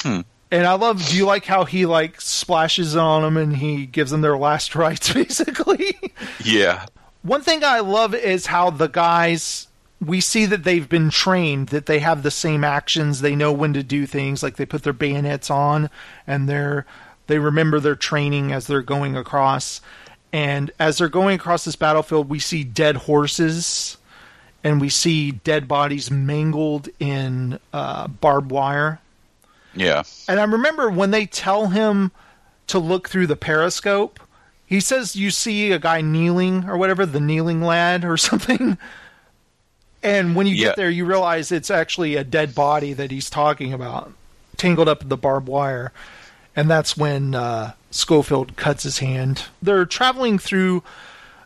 Hmm. And I love. Do you like how he like splashes on them and he gives them their last rites, basically? Yeah, One thing I love is how the guys we see that they've been trained, that they have the same actions, they know when to do things, like they put their bayonets on and they're they remember their training as they're going across. And as they're going across this battlefield, we see dead horses and we see dead bodies mangled in uh, barbed wire. Yeah. And I remember when they tell him to look through the periscope, he says you see a guy kneeling or whatever, the kneeling lad or something. And when you Yeah. get there, you realize it's actually a dead body that he's talking about, tangled up in the barbed wire. And that's when uh, Schofield cuts his hand. They're traveling through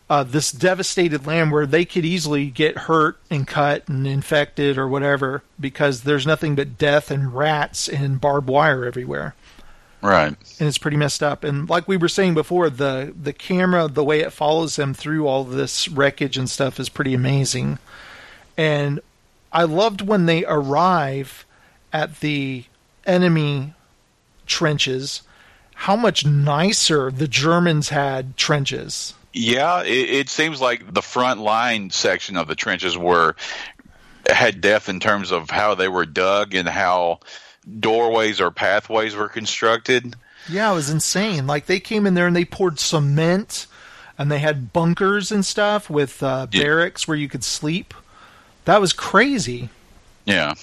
uh, this devastated land where they could easily get hurt and cut and infected or whatever because there's nothing but death and rats and barbed wire everywhere Right. and it's pretty messed up. And like we were saying before, the the camera, the way it follows them through all this wreckage and stuff is pretty amazing. And I loved when they arrive at the enemy trenches, how much nicer the Germans had trenches. Yeah, it, it seems like the front line section of the trenches were had depth in terms of how they were dug and how doorways or pathways were constructed. Yeah, it was insane. Like they came in there and they poured cement, and they had bunkers and stuff with uh, Yeah. barracks where you could sleep. That was crazy. Yeah.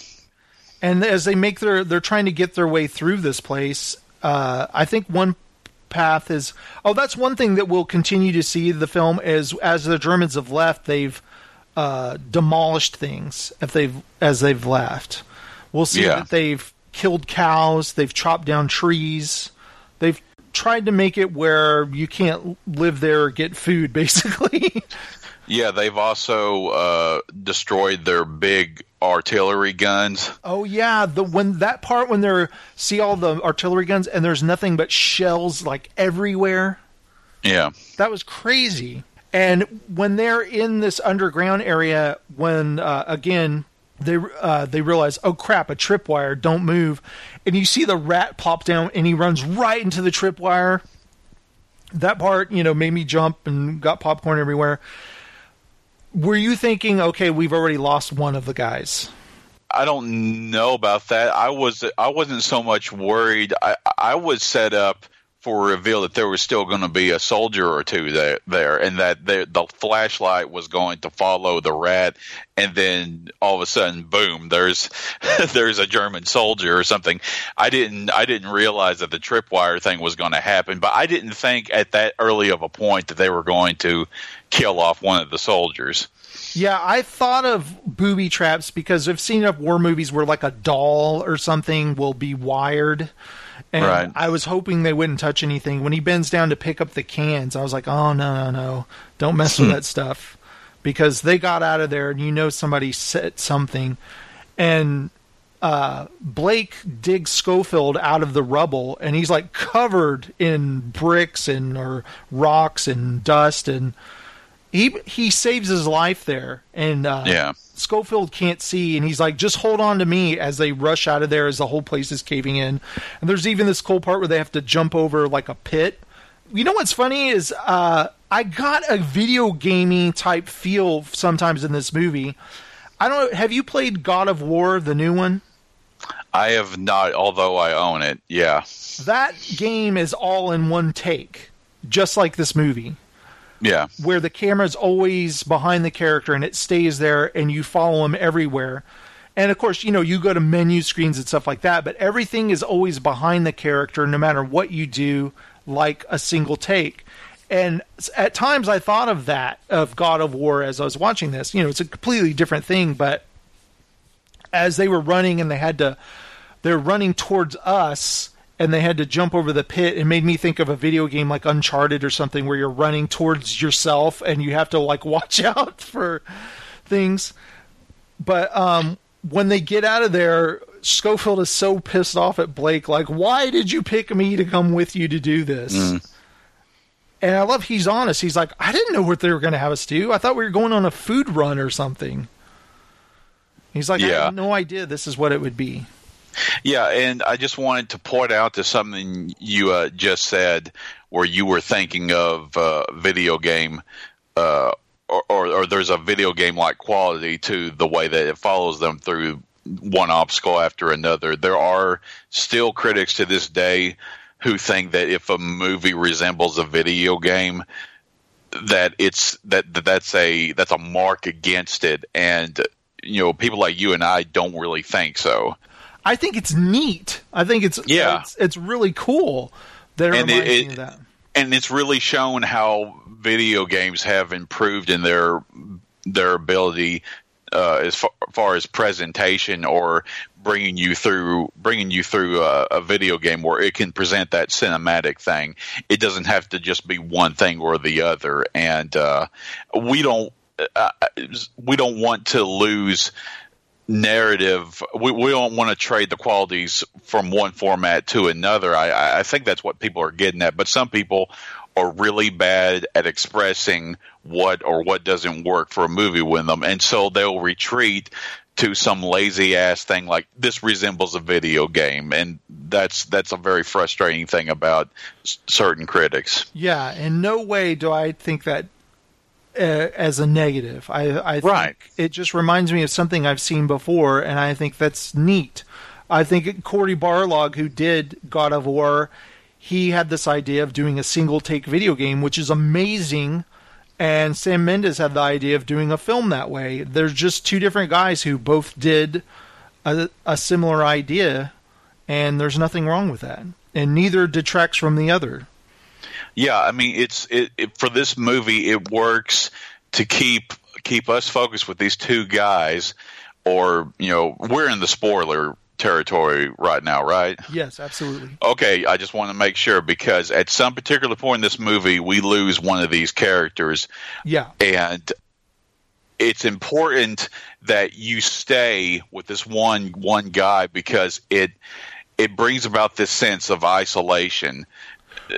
And as they make their, they're trying to get their way through this place. Uh, I think one path is. Oh, that's one thing that we'll continue to see in the film is as the Germans have left, they've uh, demolished things. If they've as they've left, we'll see Yeah. that they've killed cows, they've chopped down trees, they've tried to make it where you can't live there or get food, basically. Yeah, they've also uh, destroyed their big artillery guns. Oh yeah, the when that part when they're see all the artillery guns and there's nothing but shells like everywhere. Yeah. That was crazy. And when they're in this underground area, when uh, again they uh, they realize, oh crap, a tripwire, don't move, and you see the rat pop down and he runs right into the tripwire. That part, you know, made me jump and got popcorn everywhere. Were you thinking, okay, we've already lost one of the guys? I don't know about that. I was I wasn't so much worried. I I was set up for a reveal that there was still going to be a soldier or two there, there and that the, the flashlight was going to follow the rat, and then all of a sudden, boom! There's there's a German soldier or something. I didn't I didn't realize that the tripwire thing was going to happen, but I didn't think at that early of a point that they were going to kill off one of the soldiers. Yeah, I thought of booby traps because I've seen enough war movies where like a doll or something will be wired. And Right. I was hoping they wouldn't touch anything. When he bends down to pick up the cans, I was like, oh, no, no, no. Don't mess with that stuff. Because they got out of there and you know somebody set something. And uh, Blake digs Schofield out of the rubble and he's like covered in bricks and or rocks and dust and he he saves his life there and uh, Yeah. Schofield can't see and he's like just hold on to me as they rush out of there as the whole place is caving in and there's even this cool part where they have to jump over like a pit you know what's funny is uh, I got a video gaming type feel sometimes in this movie I don't know have you played God of War the new one I have not, although I own it. Yeah. that game is all in one take just like this movie Yeah. where the camera's always behind the character and it stays there and you follow him everywhere. And of course, you know, you go to menu screens and stuff like that, but everything is always behind the character no matter what you do, like a single take. And at times I thought of that, of God of War, as I was watching this. You know, it's a completely different thing, but as they were running and they had to, they're running towards us and they had to jump over the pit. It made me think of a video game like uncharted or something where you're running towards yourself and you have to like watch out for things. But um when they get out of there schofield is so pissed off at blake like why did you pick me to come with you to do this? And i love he's honest. He's like i didn't know what they were going to have us do. I thought we were going on a food run or something. He's like i Yeah. had no idea this is what it would be Yeah, and I just wanted to point out to something you uh, just said, where you were thinking of uh, video game, uh, or, or, or there's a video game like quality to the way that it follows them through one obstacle after another. There are still critics to this day who think that if a movie resembles a video game, that it's that, that that's a that's a mark against it, and you know people like you and I don't really think so. I think it's neat. I think it's Yeah. it's, it's really cool that it And it- reminds me of that. and it's really shown how video games have improved in their their ability uh, as far, far as presentation or bringing you through bringing you through a, a video game where it can present that cinematic thing. It doesn't have to just be one thing or the other, and uh, we don't uh, we don't want to lose narrative. We, we don't want to trade the qualities from one format to another. I- I, think that's what people are getting at. But some people are really bad at expressing what or what doesn't work for a movie with them, and so they'll retreat to some lazy ass thing like this resembles a video game, and that's that's a very frustrating thing about s- certain critics. Yeah, in no way do I think that Uh, as a negative. I, I think Right. it just reminds me of something I've seen before, and I think that's neat. I think Cory Barlog, who did God of War, he had this idea of doing a single take video game, which is amazing. And Sam Mendes had the idea of doing a film that way. There's just two different guys who both did a, a similar idea, and there's nothing wrong with that. And neither detracts from the other. Yeah, I mean, it's it, it for this movie. It works to keep keep us focused with these two guys, or you know, we're in the spoiler territory right now, right? Yes, absolutely. Okay, I just want to make sure because at some particular point in this movie, we lose one of these characters, Yeah. and it's important that you stay with this one one guy because it it brings about this sense of isolation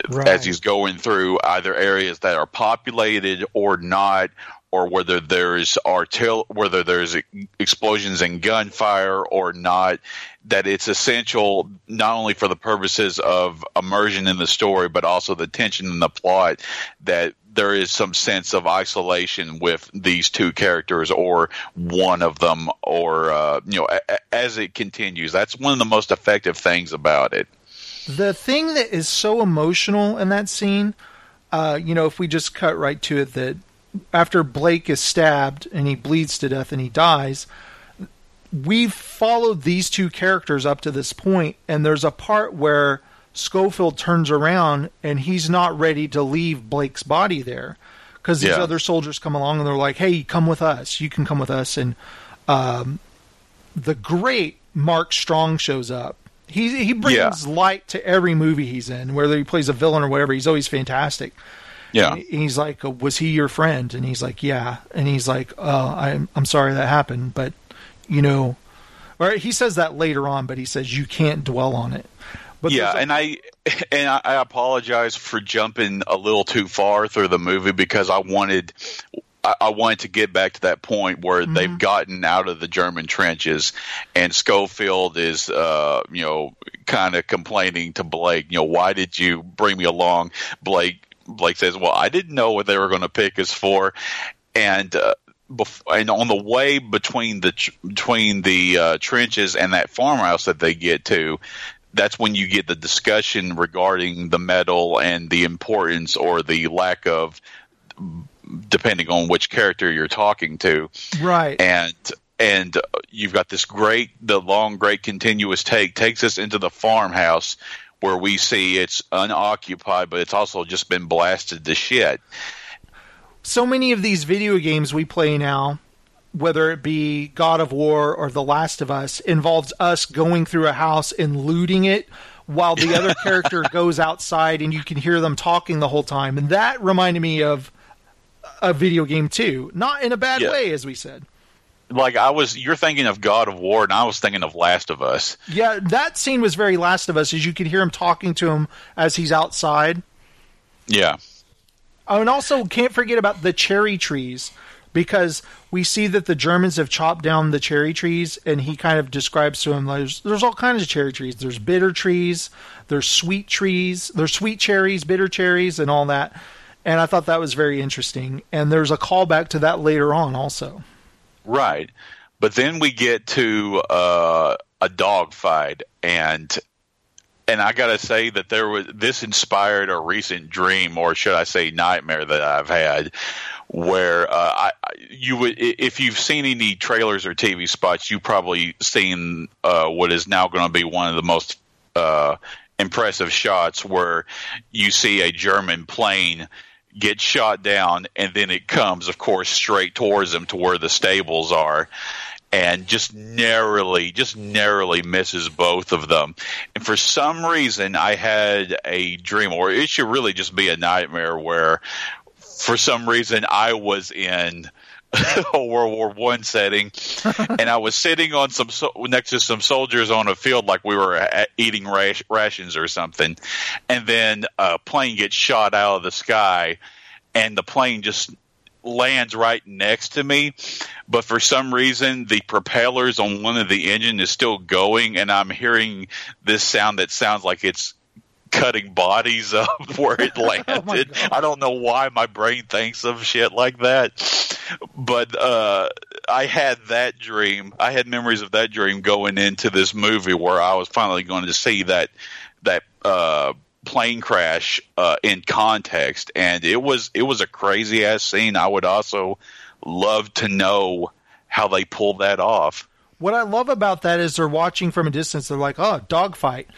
Right. as he's going through either areas that are populated or not or whether there's artil whether there's explosions and gunfire or not that it's essential not only for the purposes of immersion in the story but also the tension in the plot that there is some sense of isolation with these two characters or one of them or uh, you know a- a- as it continues that's one of the most effective things about it The thing that is so emotional in that scene, uh, you know, if we just cut right to it, that after Blake is stabbed and he bleeds to death and he dies, we've followed these two characters up to this point, and there's a part where Schofield turns around and he's not ready to leave Blake's body there because these Yeah. other soldiers come along and they're like, "Hey, come with us. You can come with us." And um, the great Mark Strong shows up. He he brings light to every movie he's in, whether he plays a villain or whatever. He's always fantastic. Yeah. And he's like, "Uh, "Was he your friend?" And he's like, "Yeah." And he's like, "Oh, I'm I'm sorry that happened, but you know," or he says that later on, but he says you can't dwell on it. But yeah, a- and I and I, I apologize for jumping a little too far through the movie because I wanted I, I wanted to get back to that point where Mm-hmm. they've gotten out of the German trenches, and Schofield is uh, you know kind of complaining to Blake, you know, why did you bring me along? Blake Blake says, well, I didn't know what they were going to pick us for, and. Uh, bef- and on the way between the tr- between the uh, trenches and that farmhouse that they get to, that's when you get the discussion regarding the medal and the importance or the lack of, depending on which character you're talking to. right. And and you've got this great, the long, great continuous take takes us into the farmhouse where we see it's unoccupied, but it's also just been blasted to shit. so many of these video games we play now, whether it be God of War or The Last of Us, involves us going through a house and looting it while the other character goes outside and you can hear them talking the whole time. And that reminded me of a video game too. Not in a bad Yeah. way, as we said. Like I was, you're thinking of God of War, and I was thinking of Last of Us. Yeah, that scene was very Last of Us, as you could hear him talking to him as he's outside. Yeah. Oh, and also can't forget about the cherry trees because we see that the Germans have chopped down the cherry trees, and he kind of describes to him there's there's all kinds of cherry trees. There's bitter trees, there's sweet trees, there's sweet cherries, bitter cherries, and all that. And I thought that was very interesting. And there's a callback to that later on, also. Right. But then we get to uh, a dogfight, and and I gotta say that there was this inspired a recent dream, or should I say, nightmare that I've had, where uh, I you would if you've seen any trailers or TV spots, you've probably seen uh, what is now going to be one of the most uh, impressive shots, where you see a German plane get shot down, and then it comes, of course, straight towards them to where the stables are and just narrowly, just narrowly misses both of them. And for some reason, I had a dream, or it should really just be a nightmare, where for some reason I was in a World War One setting, and I was sitting on some so- next to some soldiers on a field like we were a- eating rash- rations or something, and then a plane gets shot out of the sky, and the plane just lands right next to me, but for some reason the propellers on one of the engine is still going, and I'm hearing this sound that sounds like it's cutting bodies up where it landed. I don't know why my brain thinks of shit like that, but uh, I had that dream. I had memories of that dream going into this movie where I was finally going to see that that. Uh, plane crash uh, in context, and it was it was a crazy ass scene. I would also love to know how they pulled that off. What I love about that is they're watching from a distance. They're like, "Oh, dogfight,"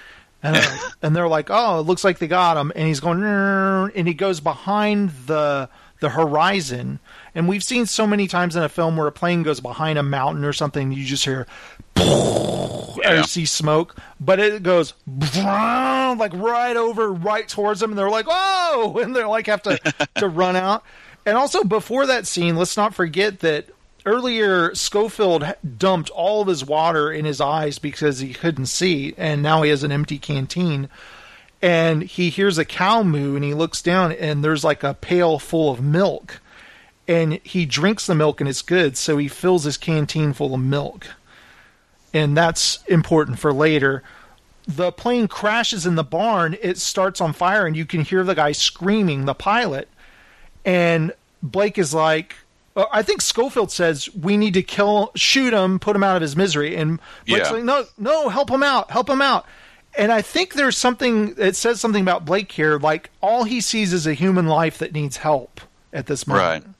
and they're, and they're like, "Oh, it looks like they got him." And he's going, and he goes behind the the horizon. And we've seen so many times in a film where a plane goes behind a mountain or something, you just hear or see smoke, but it goes like right over, right towards them, and they're like, "Oh!" and they're like have to to run out. And also before that scene, let's not forget that earlier Schofield dumped all of his water in his eyes because he couldn't see, and now he has an empty canteen. And he hears a cow moo, and he looks down, and there's like a pail full of milk. And he drinks the milk, and it's good, so he fills his canteen full of milk and that's important for later. The plane crashes in the barn, it starts on fire, and you can hear the guy screaming, the pilot. And Blake is like, I think Schofield says, we need to kill, shoot him, put him out of his misery. And Blake's Yeah. like, no, no, help him out, help him out. And I think there's something, it says something about Blake here, like all he sees is a human life that needs help at this moment. Right.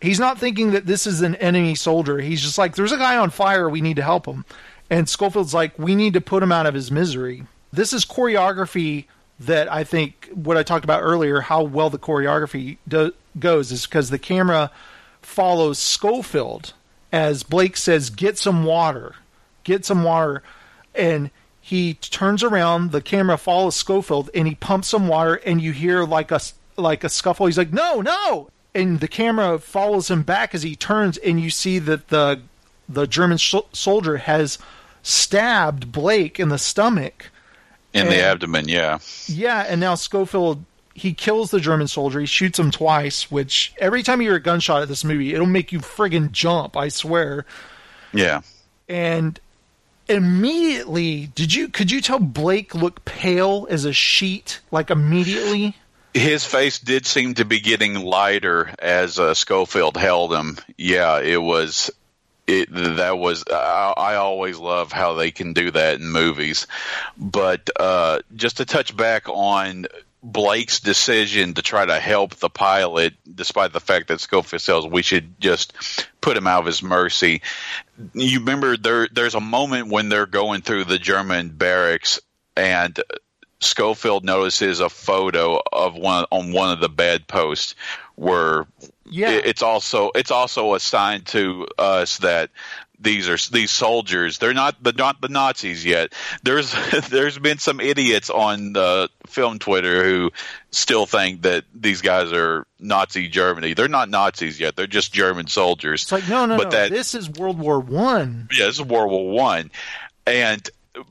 He's not thinking that this is an enemy soldier. He's just like, there's a guy on fire. We need to help him. And Schofield's like, we need to put him out of his misery. This is choreography that I think what I talked about earlier, how well the choreography do- goes, is because the camera follows Schofield as Blake says, get some water, get some water. And he turns around, the camera follows Schofield, and he pumps some water, and you hear like a, like a scuffle. He's like, no, no and the camera follows him back as he turns, and you see that the the German sh- soldier has stabbed Blake in the stomach. In the abdomen, yeah. Yeah, and now Schofield he kills the German soldier. He shoots him twice, which every time you hear a gunshot at this movie, it'll make you friggin' jump. I swear. Yeah. And immediately, did you could you tell Blake looked pale as a sheet? Like immediately. His face did seem to be getting lighter as uh, Schofield held him. Yeah, it was. It that was. I, I always love how they can do that in movies, but uh, just to touch back on Blake's decision to try to help the pilot, despite the fact that Schofield says we should just put him out of his mercy. You remember there? There's a moment when they're going through the German barracks and Schofield notices a photo of one on one of the bedposts where Yeah. it- it's also it's also a sign to us that these are these soldiers they're not the not the Nazis yet there's there's been some idiots on the film Twitter who still think that these guys are Nazi Germany they're not Nazis yet they're just German soldiers It's like no, no, but no. that this is World War One. yeah, this is World War One, and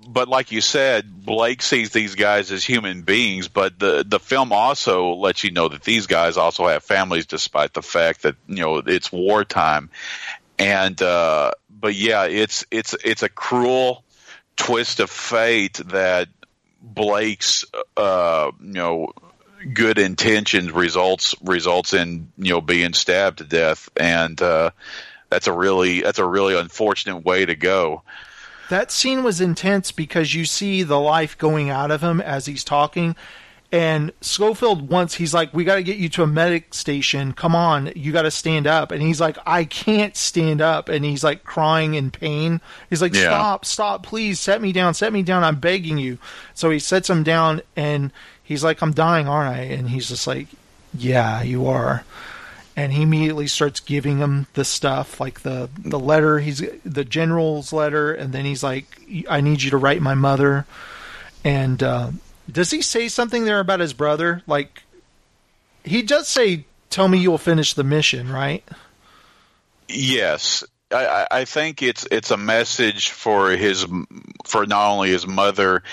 but like you said, Blake sees these guys as human beings. But the the film also lets you know that these guys also have families, despite the fact that you know it's wartime. And uh, but yeah, it's it's it's a cruel twist of fate that Blake's uh, you know good intentions results results in you know being stabbed to death and uh that's a really that's a really unfortunate way to go That scene was intense because you see the life going out of him as he's talking. And Schofield once he's like, "We got to get you to a medic station. Come on, you got to stand up." And he's like, "I can't stand up." And he's like crying in pain. He's like, Yeah. "Stop, stop, please, set me down, set me down. I'm begging you." So he sets him down, and he's like, "I'm dying, aren't I?" And he's just like, "Yeah, you are." And he immediately starts giving him the stuff, like the the letter. He's the general's letter, and then he's like, "I need you to write my mother." And uh, does he say something there about his brother? Like, he does say, "Tell me you'll finish the mission," right? Yes, I, I- think it's it's a message for his for not only his mother,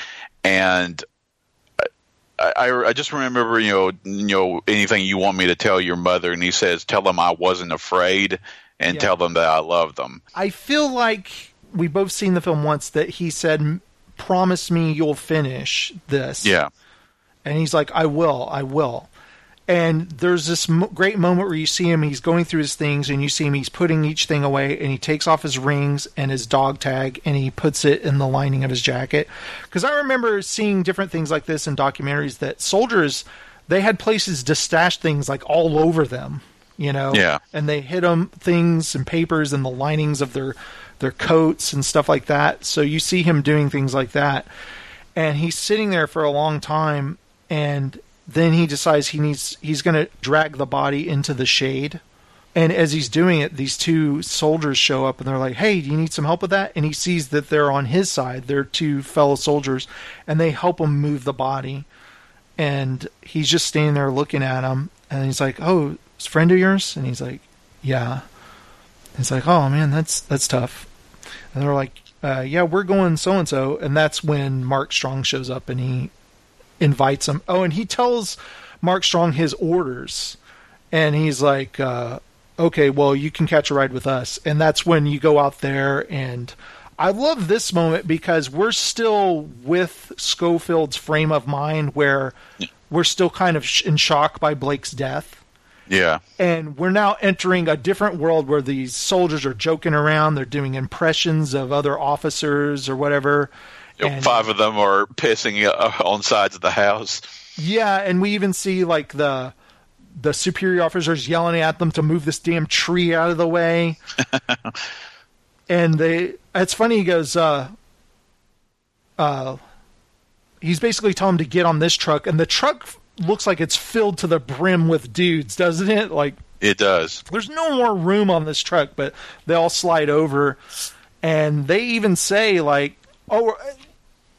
and I, I, I just remember you know you know anything you want me to tell your mother, and he says, "Tell them I wasn't afraid, and Yeah. tell them that I love them." I feel like we both seen the film once that he said, "Promise me you'll finish this." Yeah, And he's like, I will, I will. And there's this m- great moment where you see him, he's going through his things, and you see him, he's putting each thing away, and he takes off his rings and his dog tag, and he puts it in the lining of his jacket. Because I remember seeing different things like this in documentaries that soldiers, they had places to stash things like all over them, you know? Yeah. And they hid them things and papers in the linings of their their coats and stuff like that. So you see him doing things like that. And he's sitting there for a long time and then he decides he needs he's going to drag the body into the shade. And as he's doing it these two soldiers show up and they're like hey do you need some help with that? And he sees that they're on his side they're two fellow soldiers and they help him move the body. And he's just standing there looking at him and he's like oh friend of yours? And he's like yeah it's like oh man that's that's tough. And they're like uh, yeah we're going so and so and that's when mark strong shows up and he invites him. Oh and he tells mark strong his orders and he's like uh, okay well you can catch a ride with us. And that's when you go out there and i love this moment because we're still with schofield's frame of mind where we're still kind of in shock by blake's death yeah, and we're now entering a different world where these soldiers are joking around. They're doing impressions of other officers or whatever. You know, And- five of them are pissing uh, on sides of the house. yeah and we even see like the the superior officers yelling at them to move this damn tree out of the way. And they it's funny he goes uh uh he's basically telling them to get on this truck and the truck looks like it's filled to the brim with dudes doesn't it like It does. there's no more room on this truck, but they all slide over, and they even say like, "Oh,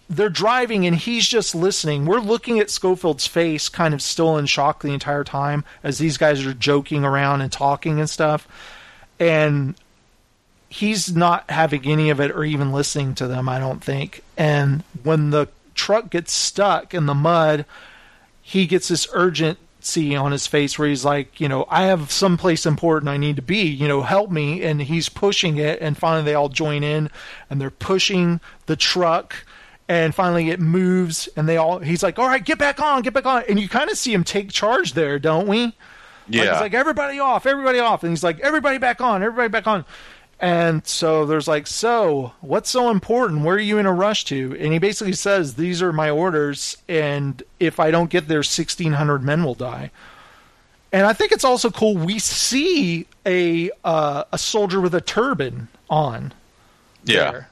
they're driving," and he's just listening. We're looking at Schofield's face, kind of still in shock the entire time as these guys are joking around and talking and stuff, and he's not having any of it or even listening to them. I don't think. And when the truck gets stuck in the mud, he gets this urgency on his face where he's like, you know, I have someplace important I need to be, you know, help me. And he's pushing it. And finally they all join in and they're pushing the truck. And finally it moves and they all, he's like, all right, get back on, get back on. And you kind of see him take charge there, don't we? Like, Yeah. it's like, everybody off, everybody off. And he's like, everybody back on, everybody back on. And so there's like, so what's so important? Where are you in a rush to? And he basically says, these are my orders, and if I don't get there, 1,600 men will die. And I think it's also cool. We see a uh, a soldier with a turban on. Yeah. there.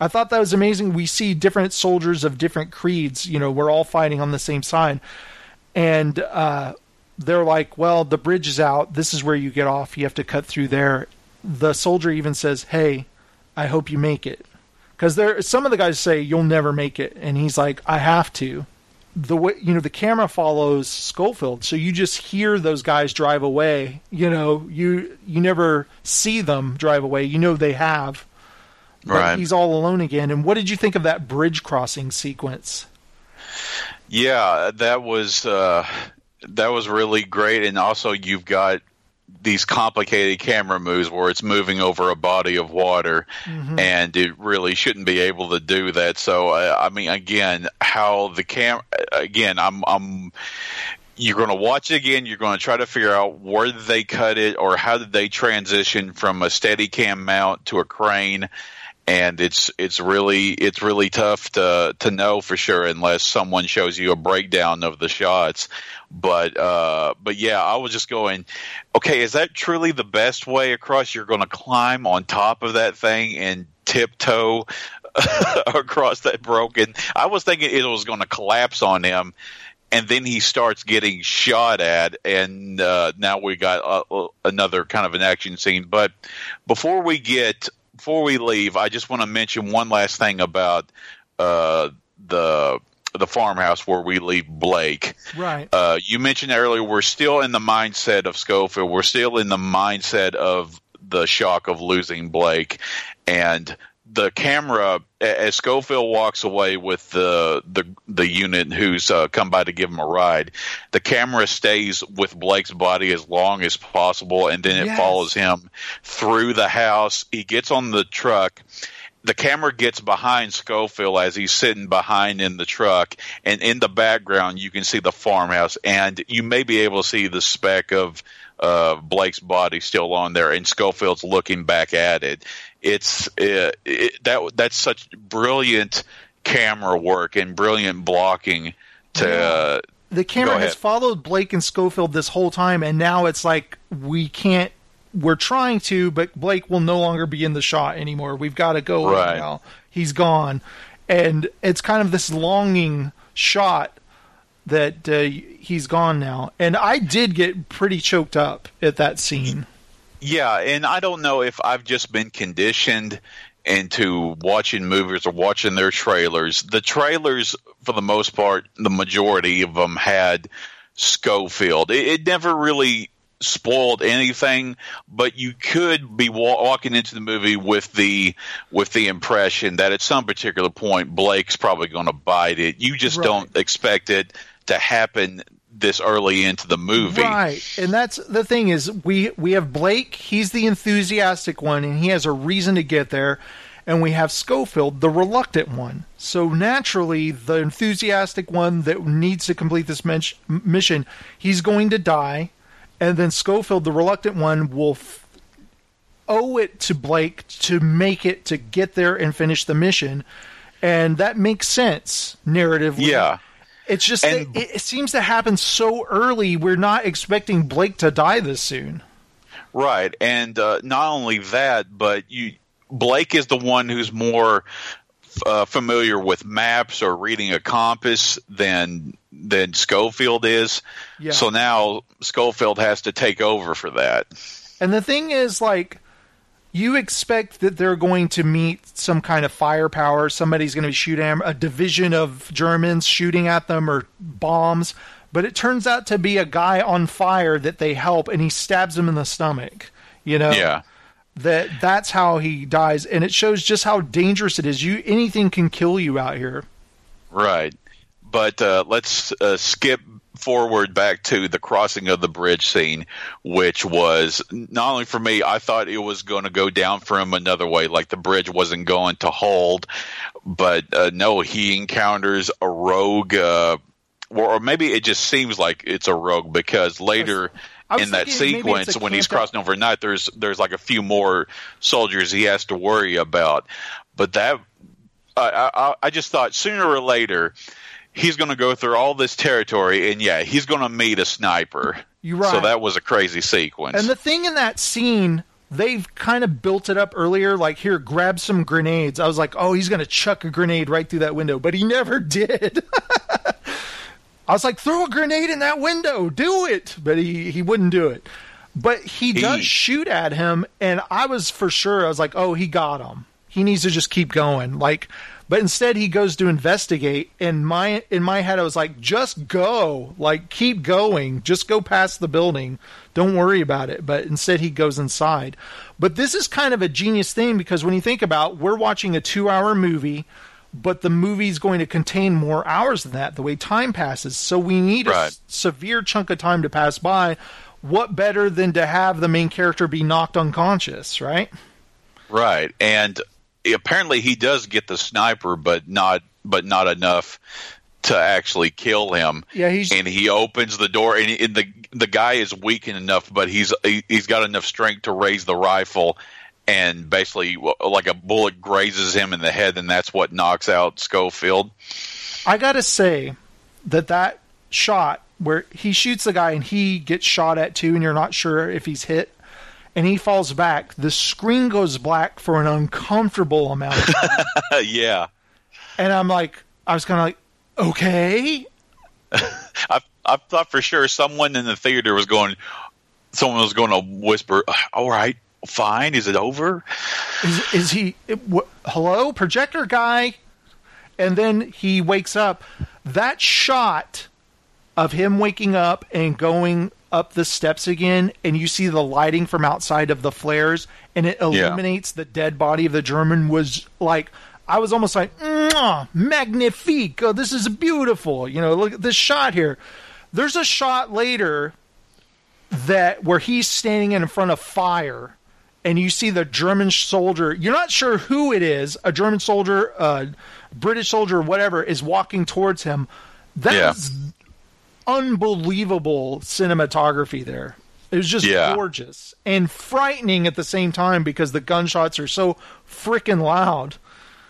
I thought that was amazing. We see different soldiers of different creeds. You know, we're all fighting on the same side, and uh, they're like, "Well, the bridge is out. This is where you get off. You have to cut through there." The soldier even says, "Hey, I hope you make it," because there some of the guys say you'll never make it, and he's like, "I have to." The way you know the camera follows Schofield, so you just hear those guys drive away. You know, you you never see them drive away. You know they have, but Right. he's all alone again. And what did you think of that bridge crossing sequence? Yeah, that was uh, that was really great, and also you've got these complicated camera moves where it's moving over a body of water, Mhm. and it really shouldn't be able to do that. So, uh, I mean, again, how the cam again, I'm I'm you're going to watch it again. You're going to try to figure out where did they cut it or how did they transition from a Steadicam mount to a crane. And it's it's really it's really tough to to know for sure unless someone shows you a breakdown of the shots. But uh, but yeah, I was just going, okay, is that truly the best way across? You're going to climb on top of that thing and tiptoe across that broken. I was thinking it was going to collapse on him, and then he starts getting shot at, and uh, now we got uh, another kind of an action scene. But before we get before we leave, I just want to mention one last thing about uh, the the farmhouse where we leave Blake. Right. Uh, you mentioned earlier we're still in the mindset of Schofield. We're still in the mindset of the shock of losing Blake, and the camera as Schofield walks away with the the the unit who's uh, come by to give him a ride, the camera stays with Blake's body as long as possible, and then it Yes. follows him through the house. He gets on the truck. The camera gets behind Schofield as he's sitting behind in the truck, and in the background you can see the farmhouse, and you may be able to see the speck of uh, Blake's body still on there, and Schofield's looking back at it. It's uh, it, that that's such brilliant camera work and brilliant blocking to. Uh, the camera has followed Blake and Schofield this whole time, and now it's like we can't. We're trying to, but Blake will no longer be in the shot anymore. We've got to go Right. now. He's gone, and it's kind of this longing shot that uh, he's gone now. And I did get pretty choked up at that scene. Yeah, and I don't know if I've just been conditioned into watching movies or watching their trailers. The trailers, for the most part, the majority of them had Schofield. It, it never really spoiled anything, but you could be wa- walking into the movie with the with the impression that at some particular point Blake's probably going to bite it. You just Right. don't expect it to happen this early into the movie. Right. And that's the thing is we we have Blake, he's the enthusiastic one and he has a reason to get there. And we have Schofield, the reluctant one. So naturally, the enthusiastic one that needs to complete this mission, he's going to die. And then Schofield, the reluctant one, will f- owe it to Blake to make it to get there and finish the mission. And that makes sense narratively. Yeah. It's just that it, it seems to happen so early. We're not expecting Blake to die this soon. Right, and uh, not only that, but you Blake is the one who's more uh, familiar with maps or reading a compass than than Schofield is. Yeah. So now Schofield has to take over for that. And the thing is, like, you expect that they're going to meet some kind of firepower. Somebody's going to be shooting a division of Germans shooting at them or bombs. But it turns out to be a guy on fire that they help, and he stabs him in the stomach. You know, Yeah. that that's how he dies, and it shows just how dangerous it is. You anything can kill you out here. Right. But uh, let's uh, skip forward back to the crossing of the bridge scene, which was not only for me, I thought it was going to go down for him another way, like the bridge wasn't going to hold. But uh, no, he encounters a rogue, uh, or, or maybe it just seems like it's a rogue because later. In that thinking maybe it's sequence, when he's crossing overnight, there's there's like a few more soldiers he has to worry about. But that I, I, I just thought sooner or later he's going to go through all this territory, and yeah, he's going to meet a sniper. You're right. So that was a crazy sequence. And the thing in that scene, they've kind of built it up earlier, like here, grab some grenades. I was like, oh, he's gonna chuck a grenade right through that window, but he never did. I was like, throw a grenade in that window, do it, but he he wouldn't do it. But he does He- shoot at him, and I was for sure. I was like, oh, he got him. He needs to just keep going. Like, but instead he goes to investigate. And my in my head, I was like, just go, like keep going, just go past the building. Don't worry about it. But instead he goes inside. But this is kind of a genius thing because when you think about, we're watching a two-hour movie. But the movie's going to contain more hours than that, the way time passes. So we need a Right. s- severe chunk of time to pass by. What better than to have the main character be knocked unconscious, right? right, and apparently he does get the sniper, but not but not enough to actually kill him. Yeah, he's and he opens the door, and, and the the guy is weakened enough, but he's he, he's got enough strength to raise the rifle and basically like a bullet grazes him in the head, and that's what knocks out Schofield. I gotta say that that shot where he shoots the guy and he gets shot at too, and you're not sure if he's hit, and he falls back. The screen goes black for an uncomfortable amount of time, yeah, and I'm like, I was kind of like, okay, I I thought for sure someone in the theater was going, someone was going to whisper, uh, "All right, fine, is it over?" is is he? What, hello, projector guy, and then he wakes up. That shot of him waking up and going up the steps again, and you see the lighting from outside of the flares, and it illuminates the dead body of the German. Was like I was almost like, "Mwah, magnifique! Oh, this is beautiful." You know, look at this shot here. There's a shot later that where he's standing in front of fire and you see the German soldier. You're not sure who it is. A German soldier, a British soldier, whatever, is walking towards him. That's unbelievable cinematography there. It was just Yeah. gorgeous and frightening at the same time because the gunshots are so freaking loud.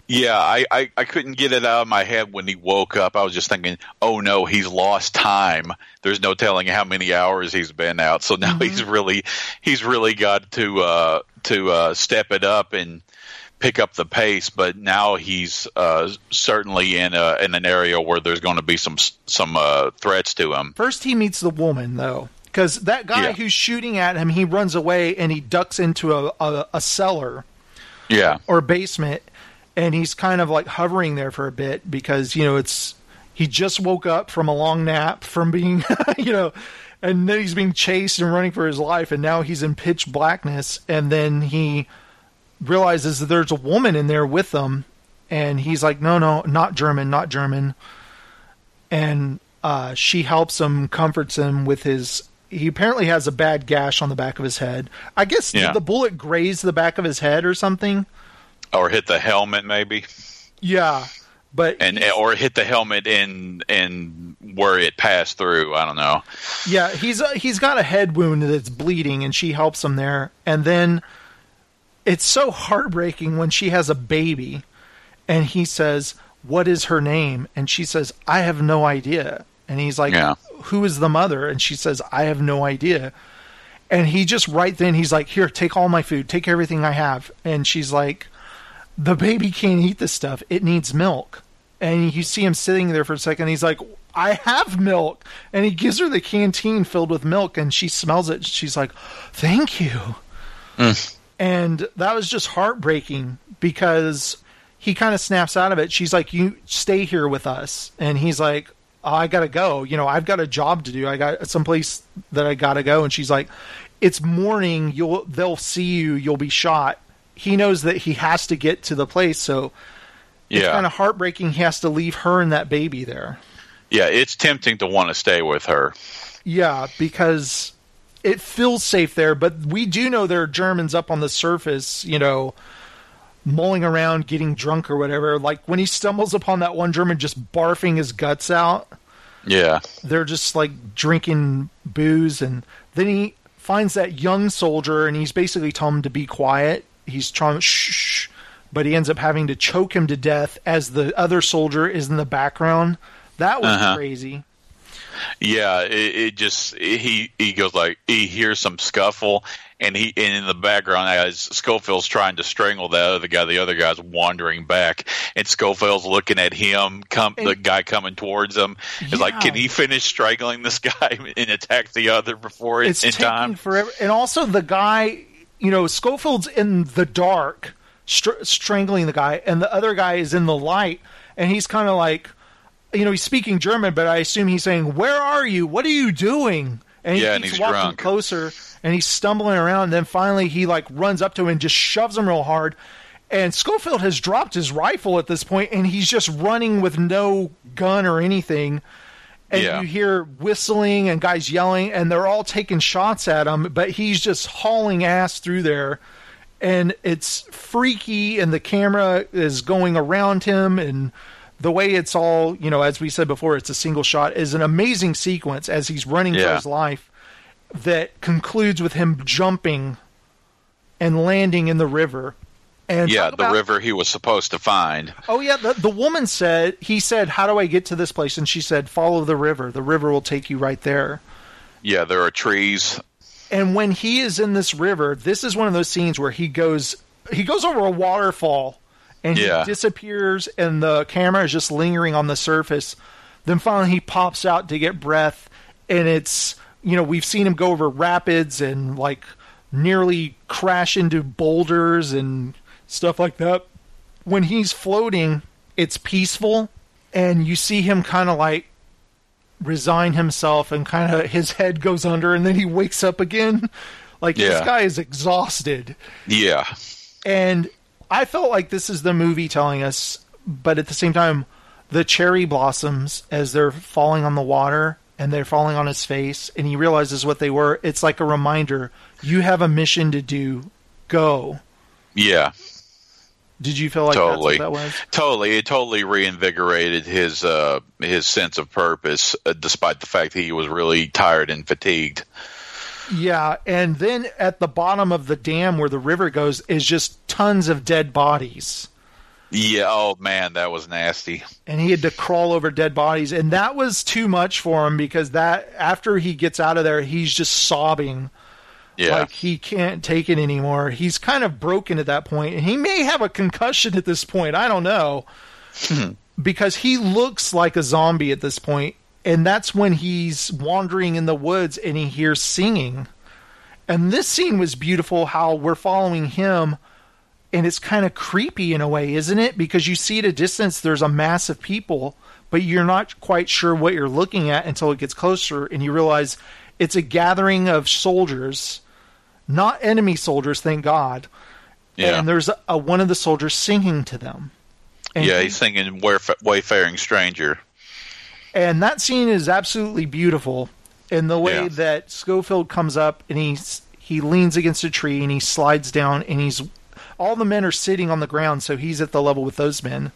Yeah, I, I, I couldn't get it out of my head when he woke up. I was just thinking, oh no, he's lost time. There's no telling how many hours he's been out. So now he's really he's really got to uh, to uh, step it up and pick up the pace. But now he's uh, certainly in a, in an area where there's going to be some some uh, threats to him. First, he meets the woman though, because that guy Yeah. who's shooting at him, he runs away and he ducks into a, a, a cellar. Yeah, or basement and he's kind of like hovering there for a bit because you know it's he just woke up from a long nap from being you know and then he's being chased and running for his life and now he's in pitch blackness and then he realizes that there's a woman in there with them and he's like no no not german not german and uh, she helps him comforts him with his he apparently has a bad gash on the back of his head i guess Yeah. the bullet grazed the back of his head or something or hit the helmet maybe, yeah, but and or hit the helmet in in where it passed through. I don't know. yeah, he's uh, he's got a head wound that's bleeding, and she helps him there. And then it's so heartbreaking when she has a baby, and he says, "What is her name?" And she says, "I have no idea." And he's like, Yeah. "Who is the mother?" And she says, "I have no idea." And he just right then he's like, "Here, take all my food, take everything I have." And she's like, "The baby can't eat this stuff; it needs milk." And you see him sitting there for a second. He's like, "I have milk," and he gives her the canteen filled with milk, and she smells it. She's like, "Thank you." Mm. And that was just heartbreaking because he kind of snaps out of it. She's like, "You stay here with us," and he's like, oh, "I gotta go. You know, I've got a job to do. I got someplace that I gotta go." And she's like, "It's morning. You'll they'll see you. You'll be shot." He knows that he has to get to the place, so it's Yeah. kind of heartbreaking. He has to leave her and that baby there. Yeah, it's tempting to want to stay with her. Yeah, because it feels safe there, but we do know there are Germans up on the surface, you know, mulling around, getting drunk or whatever. Like when he stumbles upon that one German just barfing his guts out, Yeah. they're just like drinking booze, and then he finds that young soldier, and he's basically telling him to be quiet. He's trying shh, shh, but he ends up having to choke him to death as the other soldier is in the background. That was Uh-huh. crazy. Yeah, it, it just he he goes like he hears some scuffle, and he and in the background as Schofield's trying to strangle the other guy, the other guy's wandering back, and Schofield's looking at him, come the guy coming towards him is like, can he finish strangling this guy and attack the other before it's it's in time? forever. And also the guy, you know, Schofield's in the dark, str- strangling the guy, and the other guy is in the light, and he's kind of like, you know, he's speaking German, but I assume he's saying, "Where are you? What are you doing?" And he Yeah, and keeps he's walking drunk. closer, and he's stumbling around. And then finally, he like runs up to him and just shoves him real hard. And Schofield has dropped his rifle at this point, and he's just running with no gun or anything and Yeah. you hear whistling and guys yelling and they're all taking shots at him but he's just hauling ass through there and it's freaky and the camera is going around him and the way it's all you know as we said before it's a single shot is an amazing sequence as he's running for his life that concludes with him jumping and landing in the river. And yeah, the about- river he was supposed to find. Oh yeah, the, the woman said he said, "How do I get to this place?" And she said, "Follow the river. The river will take you right there." Yeah, there are trees. And when he is in this river, this is one of those scenes where he goes he goes over a waterfall and Yeah. he disappears and the camera is just lingering on the surface. Then finally he pops out to get breath and it's you know, we've seen him go over rapids and like nearly crash into boulders and stuff like that. When he's floating, it's peaceful and you see him kind of like resign himself and kind of his head goes under and then he wakes up again. Like this guy is exhausted. Yeah. And I felt like this is the movie telling us, but at the same time, the cherry blossoms as they're falling on the water and they're falling on his face, and he realizes what they were. It's like a reminder you have a mission to do. Go. Yeah. Did you feel like totally. that's what that was? Totally. It totally reinvigorated his uh his sense of purpose uh, despite the fact that he was really tired and fatigued. Yeah, and then at the bottom of the dam where the river goes is just tons of dead bodies. Yeah, oh man, that was nasty. and he had to crawl over dead bodies and that was too much for him because that after he gets out of there he's just sobbing. Yeah. like he can't take it anymore. He's kind of broken at that point. And he may have a concussion at this point. I don't know. Hmm. Because he looks like a zombie at this point and that's when he's wandering in the woods and he hears singing and this scene was beautiful how we're following him and it's kind of creepy in a way, isn't it? Because you see at a distance there's a mass of people, but you're not quite sure what you're looking at until it gets closer and you realize it's a gathering of soldiers, not enemy soldiers, thank God. Yeah. And there's a, a one of the soldiers singing to them. And yeah, he's singing Wayf- Wayfaring Stranger. And that scene is absolutely beautiful in the way Yeah. that Schofield comes up and he's he leans against a tree and he slides down and he's all the men are sitting on the ground so he's at the level with those men.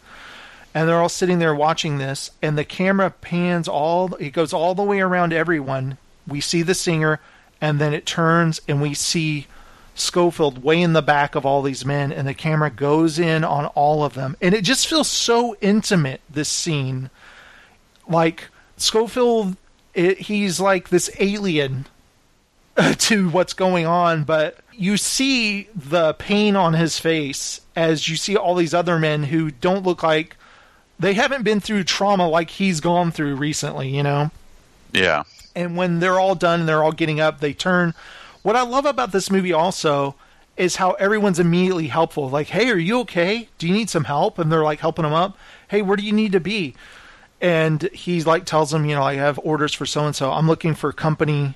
And they're all sitting there watching this and the camera pans all it goes all the way around everyone. We see the singer and then it turns and we see Schofield way in the back of all these men and the camera goes in on all of them. And it just feels so intimate this scene like Schofield, it, he's like this alien to what's going on, but you see the pain on his face as you see all these other men who don't look like they haven't been through trauma like he's gone through recently, you know? Yeah. and when they're all done and they're all getting up, they turn. What I love about this movie also is how everyone's immediately helpful. Like, hey, are you okay? Do you need some help? And they're like helping him up. Hey, where do you need to be? And he's like tells them, you know, I have orders for so and so. I'm looking for company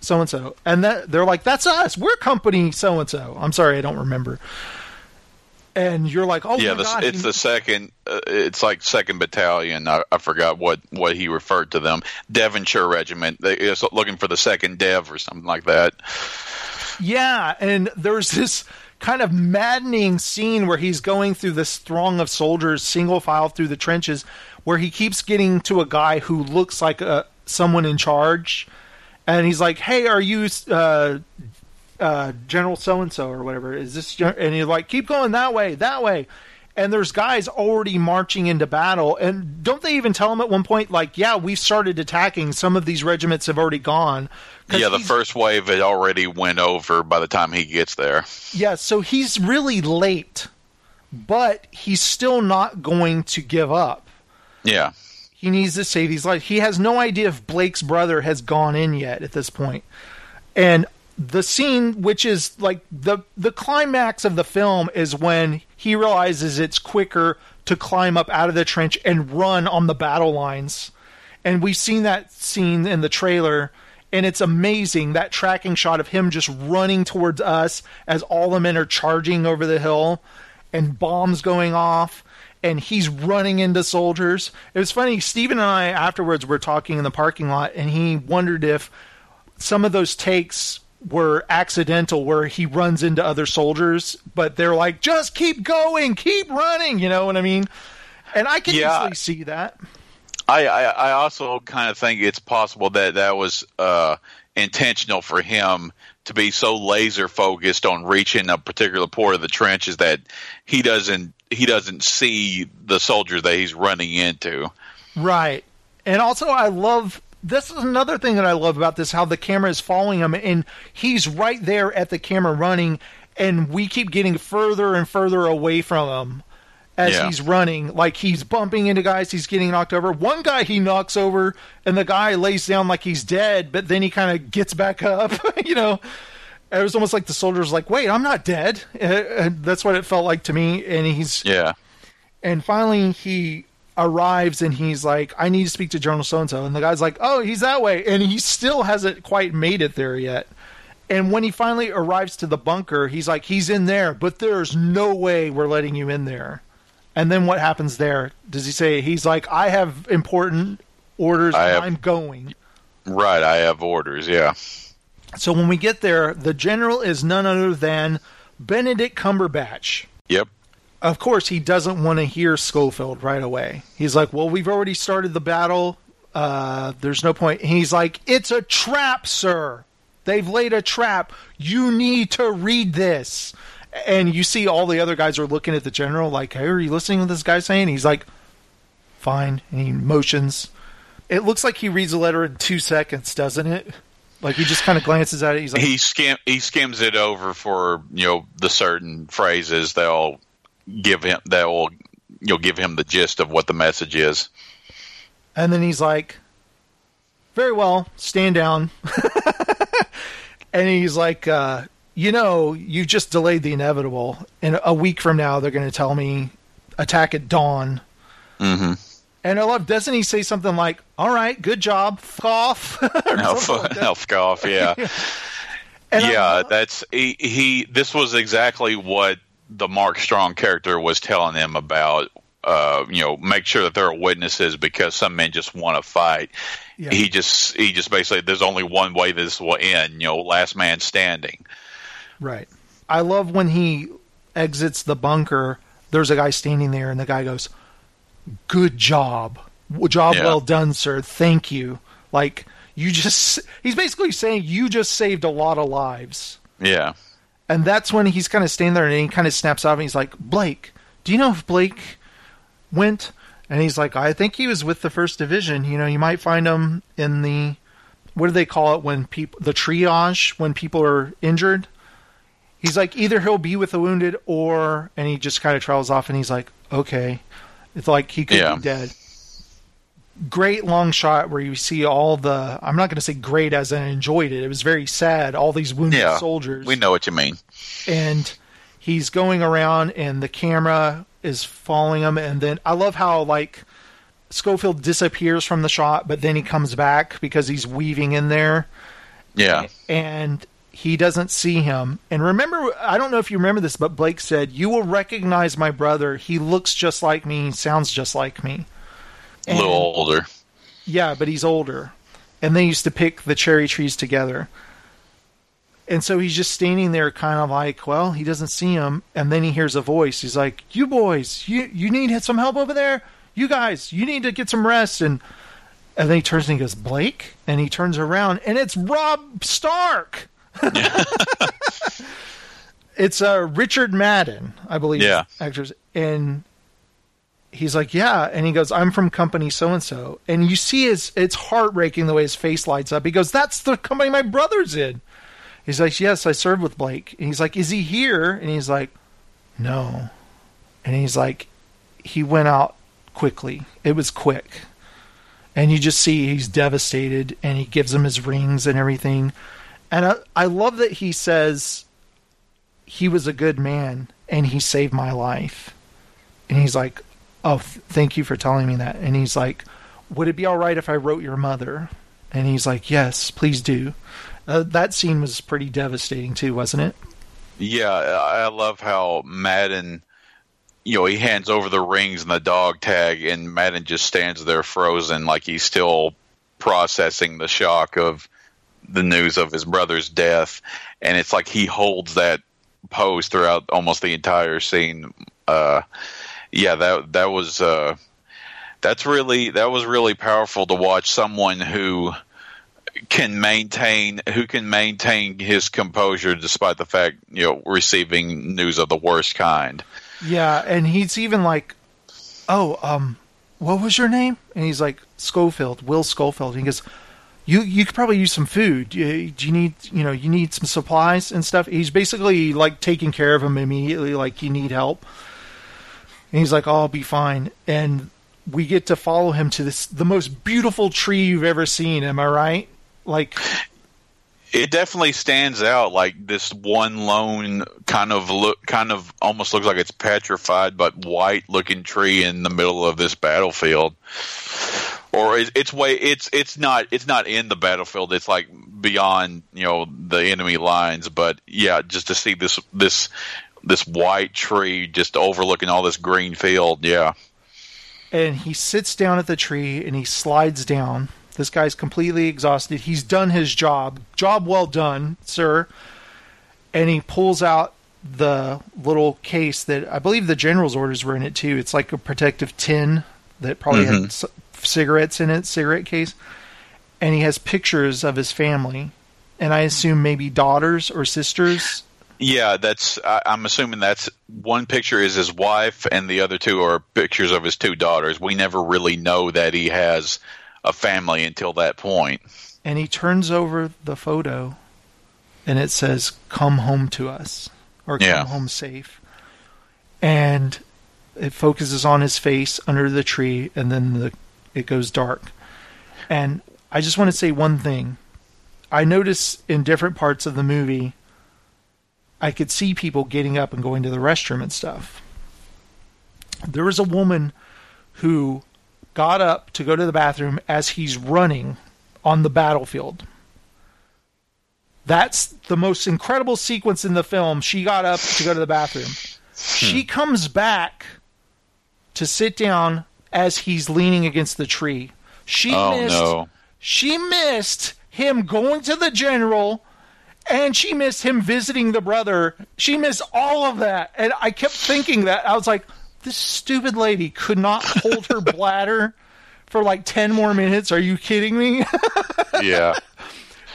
so and so. And that they're like, that's us. We're company so and so. I'm sorry, I don't remember. And you're like, oh yeah, the, god, it's he- the second. Uh, it's like second battalion. I, I forgot what what he referred to them. Devonshire Regiment. They is looking for the second Dev or something like that. Yeah, and there's this kind of maddening scene where he's going through this throng of soldiers, single file through the trenches, where he keeps getting to a guy who looks like a someone in charge, and he's like, "Hey, are you uh, uh, General so and so or whatever? Is this?" Gen-? And he's like, "Keep going that way, that way." And there's guys already marching into battle, and don't they even tell him at one point, like, "Yeah, we've started attacking. Some of these regiments have already gone." Yeah, the first wave had already went over by the time he gets there. Yeah, so he's really late, but he's still not going to give up. Yeah. He needs to save these lives. He has no idea if Blake's brother has gone in yet at this point. And the scene which is like the the climax of the film is when he realizes it's quicker to climb up out of the trench and run on the battle lines. And we've seen that scene in the trailer and it's amazing that tracking shot of him just running towards us as all the men are charging over the hill and bombs going off and he's running into soldiers. It was funny. Steven and I afterwards were talking in the parking lot, and he wondered if some of those takes were accidental, where he runs into other soldiers, but they're like, "Just keep going, keep running." You know what I mean? And I can Yeah. easily see that. I, I, I also kind of think it's possible that that was uh, intentional for him to be so laser focused on reaching a particular part of the trenches that he doesn't he doesn't see the soldiers that he's running into. Right. And also, I love this is another thing that I love about this how the camera is following him, and he's right there at the camera running, and we keep getting further and further away from him as Yeah. he's running. Like he's bumping into guys, he's getting knocked over. One guy he knocks over, and the guy lays down like he's dead, but then he kind of gets back up, you know. It was almost like the soldier's like, "Wait, I'm not dead." Uh, that's what it felt like to me. And he's Yeah. and finally he arrives and he's like, I need to speak to General so and so. And the guy's like, Oh, he's that way. And he still hasn't quite made it there yet. And when he finally arrives to the bunker, he's like, He's in there, but there's no way we're letting you in there. And then what happens there? Does he say, He's like, I have important orders, and have- I'm going. Right, I have orders, yeah. So when we get there, the general is none other than Benedict Cumberbatch. Yep. of course he doesn't want to hear Schofield right away. He's like, "Well, we've already started the battle. Uh, there's no point." And he's like, "It's a trap, sir. They've laid a trap. You need to read this." And you see all the other guys are looking at the general like, "Hey, are you listening to this guy saying?" He's like, "Fine." And he motions. It looks like he reads a letter in two seconds, doesn't it? Like he just kind of glances at it. He's like, he skim he skims it over for you know the certain phrases they'll give him that will you'll give him the gist of what the message is. And then he's like, very well, stand down. and he's like, uh, you know, you just delayed the inevitable. And a week from now, they're going to tell me attack at dawn. Mm-hmm. And I love, doesn't he say something like, all right, good job, f off? Elf, elf off, yeah. yeah, that's he, he. This was exactly what the Mark Strong character was telling him about. Uh, you know, make sure that there are witnesses because some men just want to fight. Yeah. He just he just basically there's only one way this will end. You know, last man standing. Right. I love when he exits the bunker, there's a guy standing there, and the guy goes, Good job. Job Yeah. well done, sir. Thank you. Like, you just, he's basically saying, You just saved a lot of lives. Yeah. And that's when he's kind of standing there and he kind of snaps out and he's like, Blake, do you know if Blake went? And he's like, I think he was with the first division. You know, you might find him in the, what do they call it when people, the triage, when people are injured? He's like, either he'll be with the wounded or, and he just kind of travels off and he's like, okay. It's like he could Yeah. be dead. Great long shot where you see all the, I'm not going to say great as I enjoyed it. It was very sad. All these wounded Yeah. soldiers We know what you mean. and he's going around and the camera is following him and then I love how like Schofield disappears from the shot but then he comes back because he's weaving in there Yeah. and he doesn't see him and remember I don't know if you remember this but Blake said you will recognize my brother he looks just like me he sounds just like me A little older. yeah, but he's older. And they used to pick the cherry trees together. And so he's just standing there kind of like, well, he doesn't see him. And then he hears a voice. He's like, you boys, you, you need some help over there? You guys, you need to get some rest. And, and then he turns and he goes, Blake? And he turns around and it's Robb Stark. it's uh, Richard Madden, I believe. Yeah. Actors. And he's like, yeah. And he goes, I'm from company so and so. And you see his, it's heartbreaking the way his face lights up. He goes, that's the company my brother's in. He's like, yes, I served with Blake. And he's like, is he here? And he's like, no. And he's like, he went out quickly. It was quick. And you just see he's devastated and he gives him his rings and everything. And I, I love that he says he was a good man and he saved my life. And he's like, oh, th- thank you for telling me that. And he's like, would it be all right if I wrote your mother? And he's like, yes, please do. Uh, that scene was pretty devastating too, wasn't it? Yeah, I love how Madden, you know, he hands over the rings and the dog tag, and Madden just stands there frozen, like he's still processing the shock of the news of his brother's death, and it's like he holds that pose throughout almost the entire scene. Uh, yeah, that that was uh, that's really that was really powerful to watch someone who can maintain who can maintain his composure despite the fact you know receiving news of the worst kind. Yeah, and he's even like, "Oh, um, what was your name?" And he's like, "Schofield, Will Schofield." And he goes, "You you could probably use some food. You, do you need you know you need some supplies and stuff?" He's basically like taking care of him immediately, like you need help. And he's like, oh, "I'll be fine." And we get to follow him to this the most beautiful tree you've ever seen. Am I right? Like it definitely stands out like this one lone kind of look kind of almost looks like it's petrified but white looking tree in the middle of this battlefield or it, it's way it's it's not it's not in the battlefield it's like beyond you know the enemy lines but yeah just to see this this this white tree just overlooking all this green field yeah and he sits down at the tree and he slides down this guy's completely exhausted. He's done his job. Job well done, sir. And he pulls out the little case that I believe the general's orders were in it too. It's like a protective tin that probably Mhm. had cigarettes in it, cigarette case. And he has pictures of his family. And I assume maybe daughters or sisters. Yeah, that's. I, I'm assuming that's one picture is his wife, and the other two are pictures of his two daughters. We never really know that he has a family until that point. And he turns over the photo and it says, Come home to us or Come Yeah. home safe. And it focuses on his face under the tree and then the it goes dark. And I just want to say one thing. I notice in different parts of the movie I could see people getting up and going to the restroom and stuff. There was a woman who got up to go to the bathroom as he's running on the battlefield. That's the most incredible sequence in the film. She got up to go to the bathroom. She hmm. comes back to sit down as he's leaning against the tree. She Oh, missed no. she missed him going to the general and she missed him visiting the brother. She missed all of that. And I kept thinking that. I was like, this stupid lady could not hold her bladder for like 10 more minutes. Are you kidding me? Yeah.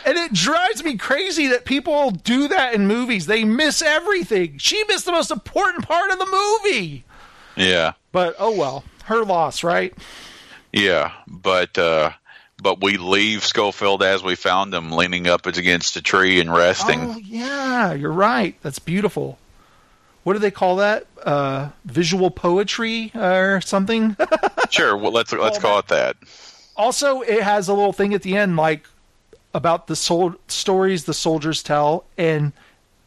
and it drives me crazy that people do that in movies. They miss everything. She missed the most important part of the movie. Yeah. But oh well, her loss, right? Yeah, but uh, but we leave Schofield as we found him, leaning up against a tree and resting. Oh yeah, you're right. That's beautiful. What do they call that? Uh, visual poetry or something? Sure, well, let's let's call it that. also, it has a little thing at the end, like about the sol- stories the soldiers tell, and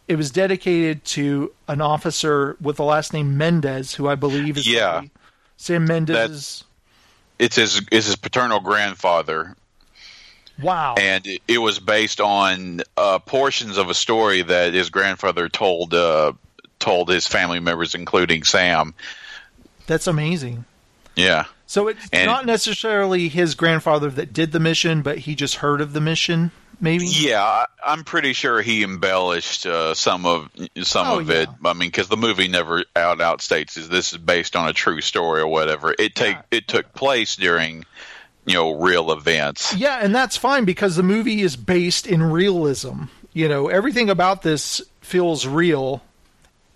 it was dedicated to an officer with the last name Mendes, who I believe is Yeah. probably Sam Mendes. It's his it's his paternal grandfather, Wow. and it, it was based on uh, portions of a story that his grandfather told uh, told his family members, including Sam. That's amazing. Yeah, So it's And- not necessarily his grandfather that did the mission, but he just heard of the mission, maybe? yeah, I'm pretty sure he embellished uh, some of some Oh, of it. I mean, because the movie never out out states is this is based on a true story or whatever. It take it took place during you know real events. Yeah, and that's fine because the movie is based in realism. You know, everything about this feels real,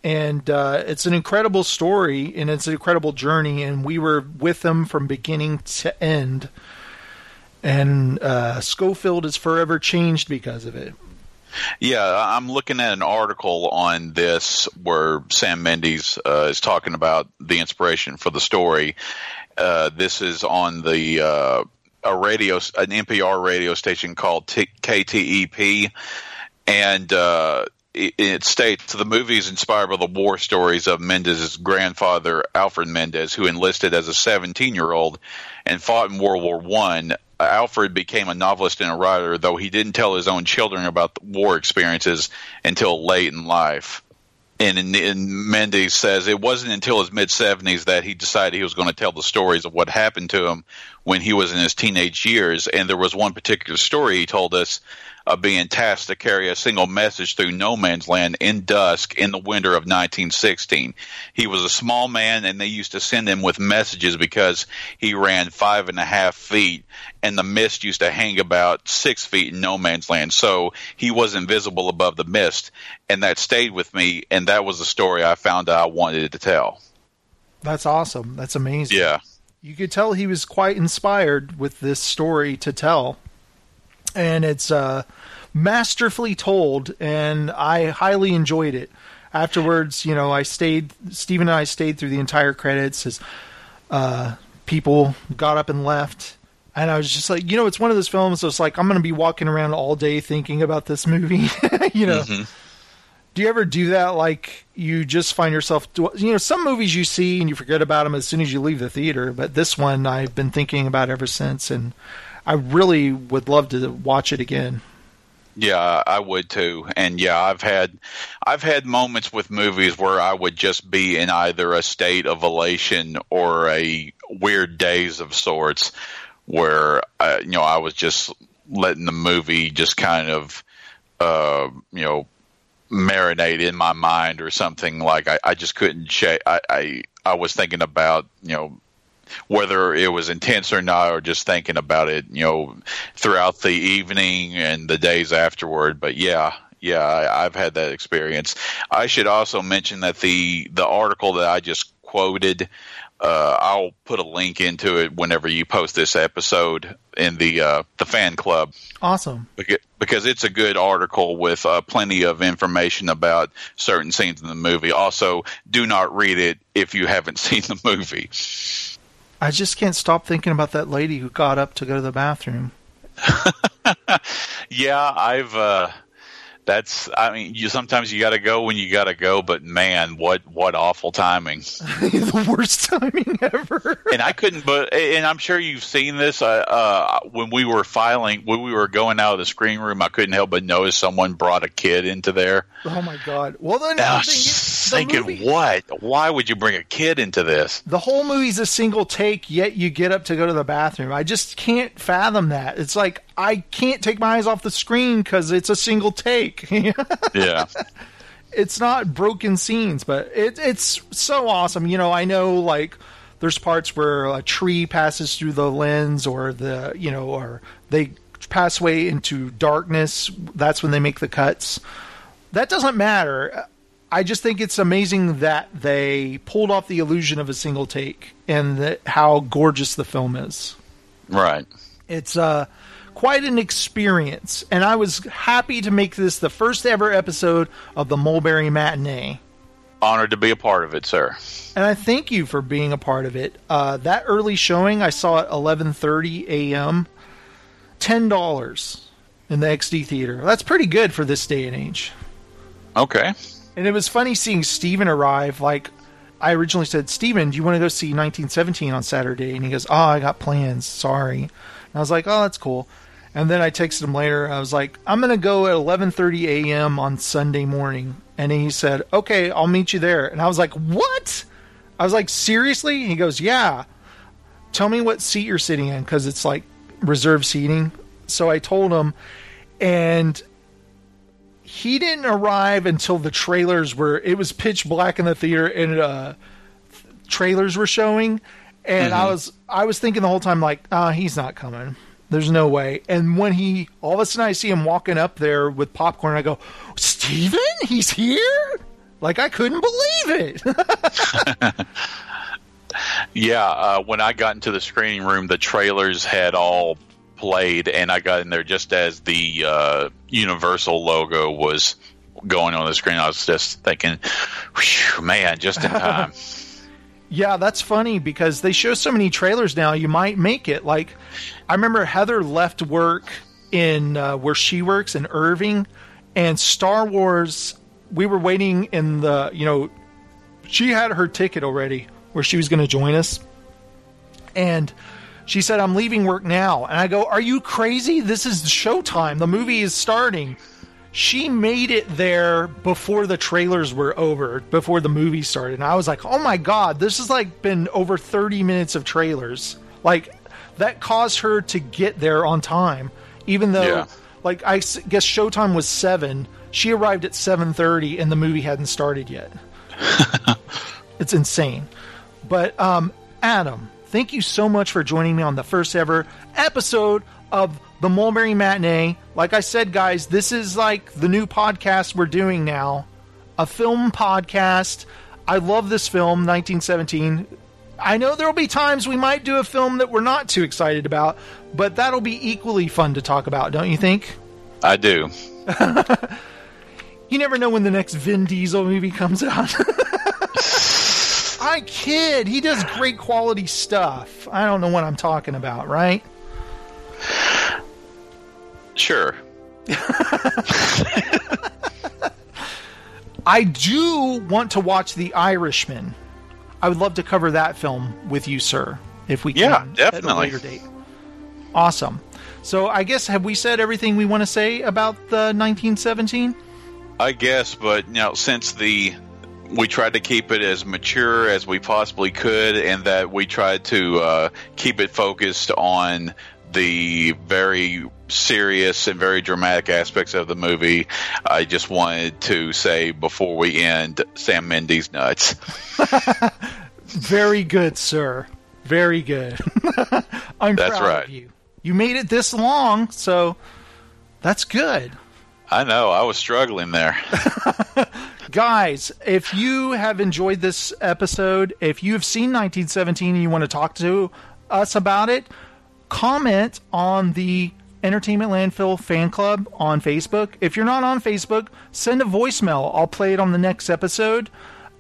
and uh, it's an incredible story and it's an incredible journey. And we were with them from beginning to end. And uh, Schofield is forever changed because of it. Yeah, I'm looking at an article on this where Sam Mendes uh, is talking about the inspiration for the story. Uh, this is on the uh, a radio, an NPR radio station called T- KTEP, and uh, it, it states the movie is inspired by the war stories of Mendes's grandfather Alfred Mendes, who enlisted as a 17 year old and fought in World War One. Alfred became a novelist and a writer, though he didn't tell his own children about the war experiences until late in life. And, in, and Mendes says it wasn't until his mid 70s that he decided he was going to tell the stories of what happened to him when he was in his teenage years. And there was one particular story he told us of being tasked to carry a single message through no man's land in dusk in the winter of 1916. He was a small man, and they used to send him with messages because he ran five and a half feet, and the mist used to hang about six feet in no man's land. So he was invisible above the mist, and that stayed with me, and that was the story I found out I wanted to tell. That's awesome. That's amazing. Yeah. You could tell he was quite inspired with this story to tell. And it's uh, masterfully told, and I highly enjoyed it. Afterwards, you know, I stayed, Stephen and I stayed through the entire credits as uh, people got up and left. And I was just like, you know, it's one of those films that's like, I'm going to be walking around all day thinking about this movie. you know, Mhm. do you ever do that? Like, you just find yourself, you know, some movies you see and you forget about them as soon as you leave the theater, but this one I've been thinking about ever since, and I really would love to watch it again. Yeah, I would too. And yeah, I've had I've had moments with movies where I would just be in either a state of elation or a weird daze of sorts where uh, you know I was just letting the movie just kind of uh, you know marinate in my mind or something like I, I just couldn't shake I, I I was thinking about you know whether it was intense or not, or just thinking about it, you know, throughout the evening and the days afterward. But yeah, yeah, I, I've had that experience. I should also mention that the the article that I just quoted, uh, I'll put a link into it whenever you post this episode in the uh, the fan club Awesome. because, it's a good article with uh, plenty of information about certain scenes in the movie. Also, do not read it if you haven't seen the movie. I just can't stop thinking about that lady who got up to go to the bathroom. Yeah, I've. Uh, that's. I mean, you sometimes you got to go when you got to go, but man, what what awful timing! the worst timing ever. and I couldn't. But and I'm sure you've seen this. Uh, uh, when we were filing, when we were going out of the screen room, I couldn't help but notice someone brought a kid into there. Oh my god. Well, then And I the was thing is, just the thinking, movie- what? Why would you bring a kid into this? The whole movie's a single take, yet you get up to go to the bathroom. I just can't fathom that. It's like I can't take my eyes off the screen because it's a single take. Yeah. it's not broken scenes, but it, it's so awesome. You know, I know like there's parts where a tree passes through the lens, or the you know, or they pass away into darkness. That's when they make the cuts. That doesn't matter. I just think it's amazing that they pulled off the illusion of a single take and that how gorgeous the film is. Right. It's uh, quite an experience, and I was happy to make this the first ever episode of the Mulberry Matinee. Honored to be a part of it, sir. And I thank you for being a part of it. Uh, that early showing I saw at 11:30 a.m. Ten dollars in the XD theater. That's pretty good for this day and age. Okay. And it was funny seeing Steven arrive. Like, I originally said, Steven, do you want to go see 1917 on Saturday? And he goes, Oh, I got plans. Sorry. And I was like, Oh, that's cool. And then I texted him later. I was like, I'm going to go at 11:30 a.m. on Sunday morning. And he said, Okay, I'll meet you there. And I was like, What? I was like, Seriously? And he goes, Yeah. Tell me what seat you're sitting in because it's like reserved seating. So I told him, and he didn't arrive until the trailers were it was pitch black in the theater and uh trailers were showing. And I Mhm. was I was thinking the whole time like ah he's not coming. There's no way. And when he all of a sudden I see him walking up there with popcorn I go Steven he's here? Like I couldn't believe it. Yeah, uh, when I got into the screening room, the trailers had all played, and I got in there just as the uh, Universal logo was going on the screen. I was just thinking, man, just in time. Yeah, that's funny because they show so many trailers now. You might make it. Like, I remember Heather left work in uh, where she works in Irving, and Star Wars. We were waiting in the, you know, she had her ticket already where she was going to join us, and she said, "I'm leaving work now." And I go, "Are you crazy? This is showtime. The movie is starting." She made it there before the trailers were over, before the movie started. And I was like, "Oh my god, this has like been over 30 minutes of trailers." Like that caused her to get there on time, even though Yeah. Like I guess showtime was seven. She arrived at seven thirty, and the movie hadn't started yet. it's insane. But um, Adam, thank you so much for joining me on the first ever episode of the Mulberry Matinee. Like I said, guys, this is like the new podcast we're doing now, a film podcast. I love this film, 1917. I know there'll be times we might do a film that we're not too excited about, but that'll be equally fun to talk about, don't you think? I do. You never know when the next Vin Diesel movie comes out. I kid. He does great quality stuff. I don't know what I'm talking about, right? Sure. I do want to watch The Irishman. I would love to cover that film with you, sir, if we Yeah, can. definitely. At a later date. Awesome. So I guess have we said everything we want to say about the 1917? I guess, but you know, since the we tried to keep it as mature as we possibly could, and that we tried to uh, keep it focused on the very serious and very dramatic aspects of the movie, I just wanted to say before we end, Sam Mendes nuts. Very good, sir. Very good. I'm That's proud right. of you. You made it this long, so that's good. I know I was struggling there. Guys, if you have enjoyed this episode, if you have seen 1917 and you want to talk to us about it, comment on the Entertainment Landfill fan club on Facebook. If you're not on Facebook, send a voicemail. I'll play it on the next episode.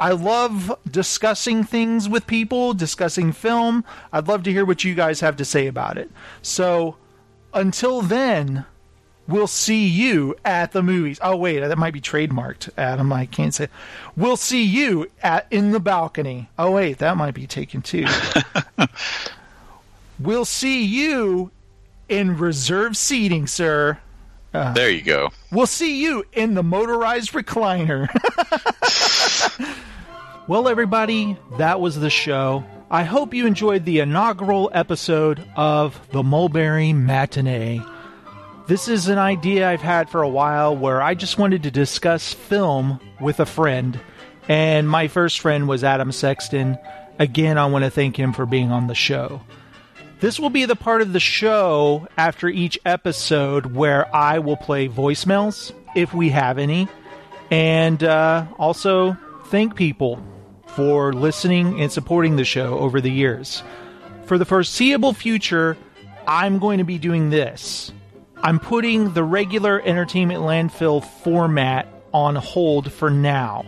I love discussing things with people, discussing film. I'd love to hear what you guys have to say about it. So, until then, we'll see you at the movies. Oh wait, that might be trademarked, Adam. I can't say. We'll see you at in the balcony. Oh wait, that might be taken too. we'll see you in reserve seating, sir. Uh, there you go. We'll see you in the motorized recliner. well, everybody, that was the show. I hope you enjoyed the inaugural episode of the Mulberry Matinee. This is an idea I've had for a while where I just wanted to discuss film with a friend, and my first friend was Adam Sexton. Again, I want to thank him for being on the show. This will be the part of the show after each episode where I will play voicemails, if we have any, and uh, also thank people for listening and supporting the show over the years. For the foreseeable future, I'm going to be doing this. I'm putting the regular entertainment landfill format on hold for now.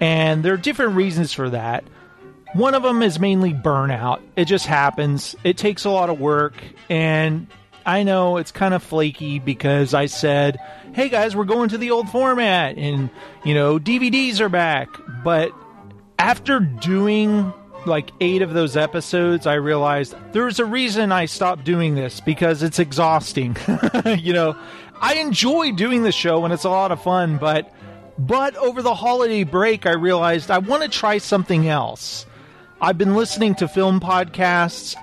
And there are different reasons for that. One of them is mainly burnout. It just happens. It takes a lot of work. And I know it's kind of flaky because I said, hey guys, we're going to the old format. And, you know, DVDs are back. But after doing like eight of those episodes, I realized there's a reason I stopped doing this because it's exhausting. you know, I enjoy doing the show and it's a lot of fun, but but over the holiday break, I realized I want to try something else. I've been listening to film podcasts,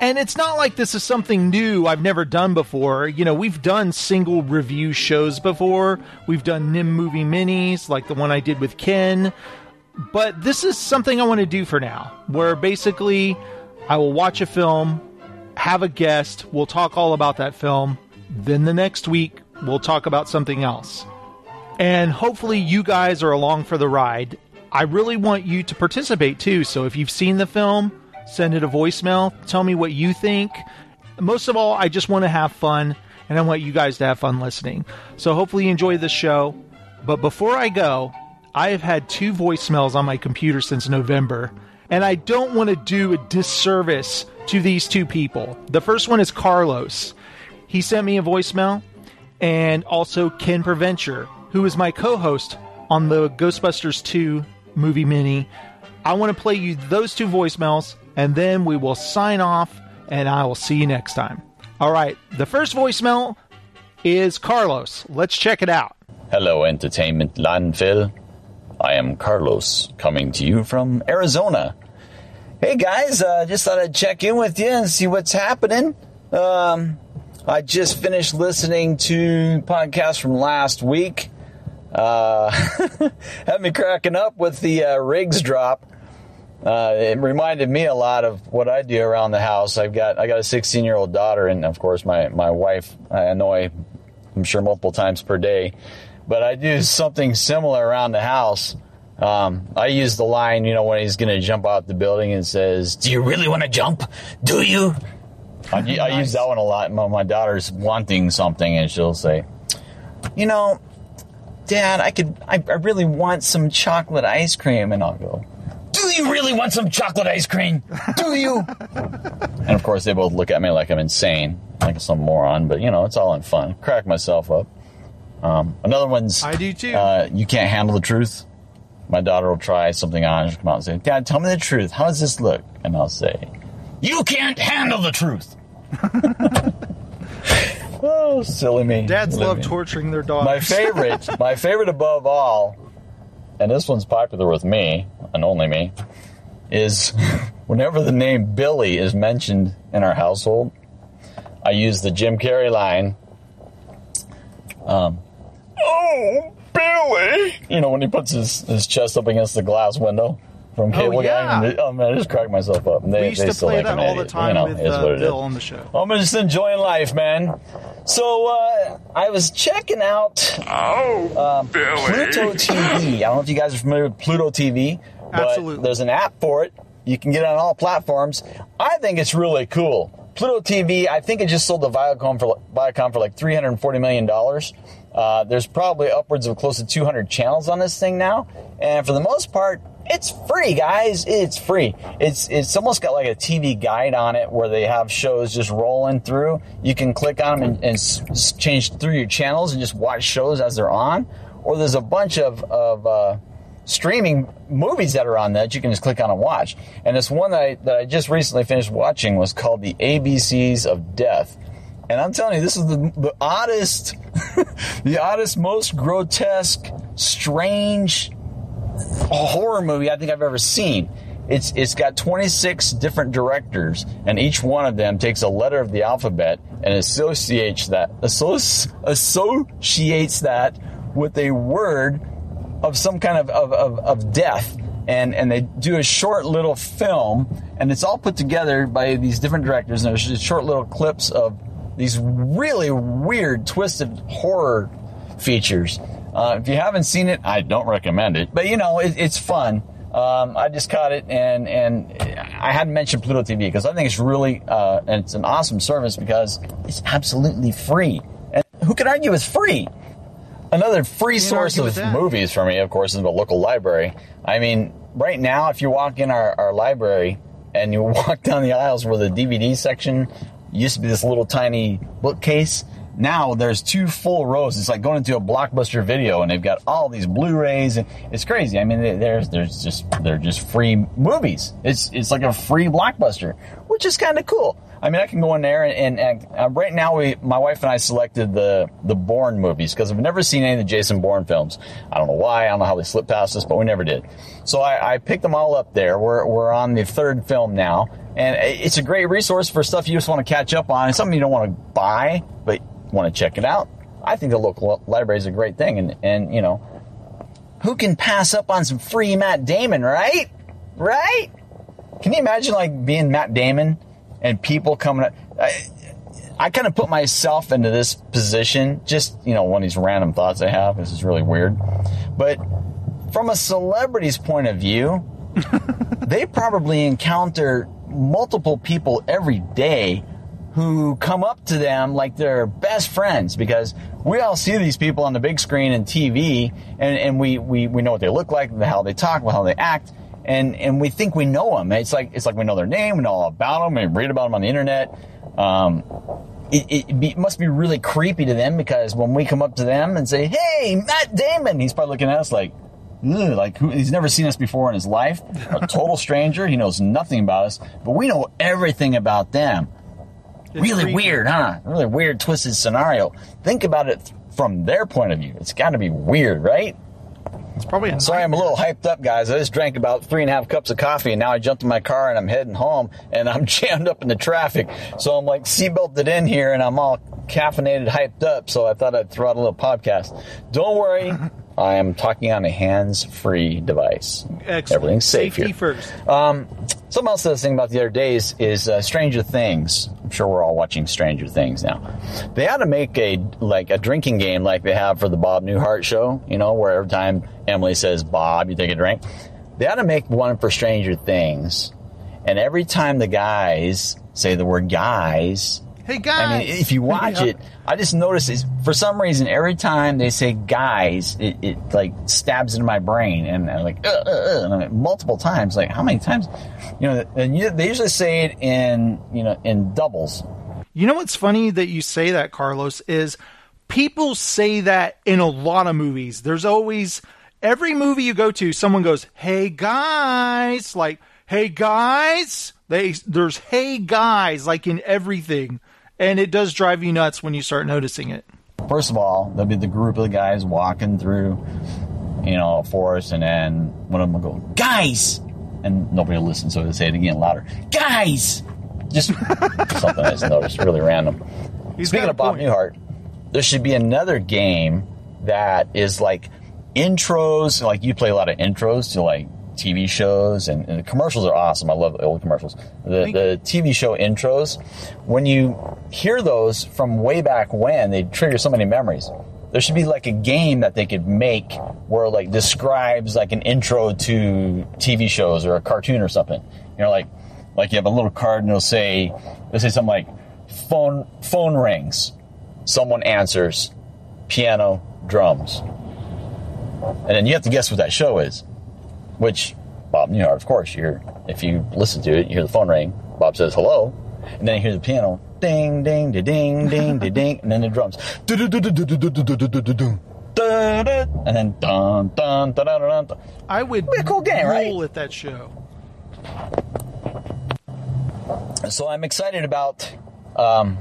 and it's not like this is something new I've never done before. You know, we've done single review shows before, we've done NIM movie minis, like the one I did with Ken. But this is something I want to do for now, where basically I will watch a film, have a guest, we'll talk all about that film, then the next week we'll talk about something else. And hopefully you guys are along for the ride. I really want you to participate too. So if you've seen the film, send it a voicemail. Tell me what you think. Most of all, I just want to have fun and I want you guys to have fun listening. So hopefully you enjoy this show. But before I go, I have had two voicemails on my computer since November, and I don't want to do a disservice to these two people. The first one is Carlos. He sent me a voicemail, and also Ken Preventure, who is my co host on the Ghostbusters 2 movie mini. I want to play you those two voicemails, and then we will sign off, and I will see you next time. All right, the first voicemail is Carlos. Let's check it out. Hello, Entertainment Landfill. I am Carlos, coming to you from Arizona. Hey guys, uh, just thought I'd check in with you and see what's happening. Um, I just finished listening to podcast from last week. Uh, had me cracking up with the uh, Riggs drop. Uh, it reminded me a lot of what I do around the house. I've got I got a 16 year old daughter, and of course my my wife I annoy, I'm sure multiple times per day, but I do something similar around the house. Um, I use the line, you know, when he's going to jump out the building and says, "Do you really want to jump? Do you?" I, I use that one a lot. My, my daughter's wanting something, and she'll say, "You know, Dad, I could, I, I really want some chocolate ice cream," and I'll go, "Do you really want some chocolate ice cream? Do you?" and of course, they both look at me like I'm insane, like some moron. But you know, it's all in fun. Crack myself up. Um, another one's I do too. Uh, you can't handle the truth. My daughter will try something on, she'll come out and say, Dad, tell me the truth. How does this look? And I'll say, You can't handle the truth. oh, silly me. Dads Silly love me. torturing their dogs. My favorite, my favorite above all, and this one's popular with me, and only me, is whenever the name Billy is mentioned in our household, I use the Jim Carrey line. Um, oh, Billy! You know, when he puts his, his chest up against the glass window from Oh, Cable yeah. Guy. Oh, man, I just crack myself up. They, we used they to still play like that an all the time you know, with uh, what it is. Bill on the show. I'm just enjoying life, man. So uh, I was checking out um, Pluto TV. I don't know if you guys are familiar with Pluto TV, but Absolutely. there's an app for it. You can get it on all platforms. I think it's really cool. Pluto TV. I think it just sold to Viacom for Viacom for like 340 million dollars. Uh, there's probably upwards of close to 200 channels on this thing now, and for the most part, it's free, guys. It's free. It's it's almost got like a TV guide on it where they have shows just rolling through. You can click on them and, and change through your channels and just watch shows as they're on. Or there's a bunch of of uh, streaming movies that are on that you can just click on and watch. And this one that I, that I just recently finished watching was called The ABCs of Death. And I'm telling you, this is the, the oddest, the oddest, most grotesque, strange horror movie I think I've ever seen. It's it's got 26 different directors, and each one of them takes a letter of the alphabet and associates that associates that with a word of some kind of, of, of, of death. And, and they do a short little film, and it's all put together by these different directors, and there's short little clips of these really weird, twisted horror features. Uh, if you haven't seen it, I don't recommend it, but you know, it, it's fun. Um, I just caught it, and and I hadn't mentioned Pluto TV because I think it's really uh, and it's an awesome service because it's absolutely free. And who can argue it's free? Another free source of movies for me, of course, is the local library. I mean, right now, if you walk in our, our library and you walk down the aisles where the DVD section used to be this little tiny bookcase, now there's two full rows. It's like going into a blockbuster video, and they've got all these Blu-rays, and it's crazy. I mean, there's there's just they're just free movies. It's it's like a free blockbuster, which is kind of cool. I mean, I can go in there and, and, and uh, right now we, my wife and I selected the the Bourne movies because I've never seen any of the Jason Bourne films. I don't know why. I don't know how they slipped past us, but we never did. So I, I picked them all up there. We're we're on the third film now, and it's a great resource for stuff you just want to catch up on. It's something you don't want to buy, but want to check it out. I think the local library is a great thing, and and you know, who can pass up on some free Matt Damon, right? Right? Can you imagine like being Matt Damon and people coming up? I, I kind of put myself into this position, just you know, one of these random thoughts I have. This is really weird, but from a celebrity's point of view, they probably encounter multiple people every day who come up to them like they're best friends because we all see these people on the big screen and TV and, and we, we, we know what they look like, how they talk, how they act, and, and we think we know them. It's like, it's like we know their name, we know all about them, we read about them on the internet. Um, it, it, be, must be really creepy to them because when we come up to them and say, "Hey, Matt Damon," he's probably looking at us like, like who, he's never seen us before in his life. A total stranger. He knows nothing about us, but we know everything about them. really weird, huh? Really weird, twisted scenario. Think about it from their point of view. It's got to be weird, right? It's probably a Sorry, I'm a little hyped up, guys. I just drank about three and a half cups of coffee, and now I jumped in my car and I'm heading home, and I'm jammed up in the traffic. So I'm like seatbelted in here, and I'm all caffeinated, hyped up. So I thought I'd throw out a little podcast. Don't worry, I am talking on a hands-free device. Excellent. Everything's safe Safety here. first. Um, something else I was thinking about the other days is uh, Stranger Things. I'm sure we're all watching Stranger Things now. They ought to make a like a drinking game like they have for the Bob Newhart show. You know, where every time Emily says Bob, you take a drink. They ought to make one for Stranger Things, and every time the guys say the word guys. Hey guys! I mean, if you watch Yeah. it, I just noticed is for some reason every time they say guys, it, it like stabs into my brain, and I'm like, uh, uh, uh, and like, multiple times. Like, how many times? You know, and you, they usually say it in you know in doubles. You know what's funny that you say that, Carlos, is people say that in a lot of movies. There's always every movie you go to, someone goes, "Hey guys," like, "Hey guys." They there's "Hey guys" like in everything, and it does drive you nuts when you start noticing it. First of all, there'll be the group of the guys walking through, you know, a forest, and then one of them will go, "Guys," and nobody will listen, so they say it again louder, "Guys." Just something I just noticed, really random. He's Speaking of Bob point. Newhart, there should be another game that is like intros. Like you play a lot of intros to like TV shows, and, and the commercials are awesome. I love the old commercials. The the TV show intros, when you hear those from way back when, they trigger so many memories. There should be like a game that they could make where it, like describes like an intro to TV shows or a cartoon or something. You know, like like you have a little card and it'll say it'll say something like phone phone rings, someone answers, piano, drums, and then you have to guess what that show is. Which, Bob Newhart, of course, you're if you listen to it, you hear the phone ring. Bob says hello, and then you hear the piano ding, ding, da, ding, ding, da, ding, and then the drums and then dun dun dun dun dun. I would be a cool game, roll right? at that show. So I'm excited about um,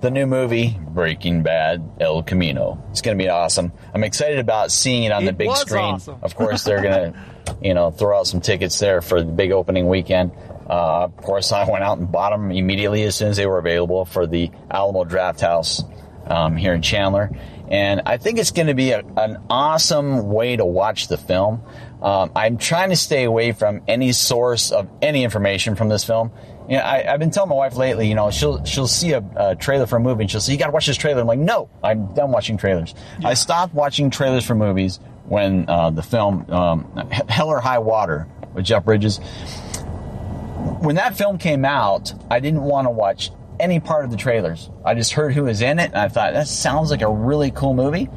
the new movie Breaking Bad El Camino. It's going to be awesome. I'm excited about seeing it on the big screen. awesome. Of course, they're going to, you know, throw out some tickets there for the big opening weekend. Uh, of course, I went out and bought them immediately as soon as they were available for the Alamo Drafthouse um, here in Chandler. And I think it's going to be a, an awesome way to watch the film. Um, I'm trying to stay away from any source of any information from this film. You know, I, I've been telling my wife lately, you know, she'll she'll see a, a trailer for a movie and she'll say, "You got to watch this trailer." I'm like, "No, I'm done watching trailers." I stopped watching trailers for movies when uh, the film um, Hell or High Water with Jeff Bridges when that film came out, I didn't want to watch any part of the trailers. I just heard who was in it, and I thought that sounds like a really cool movie.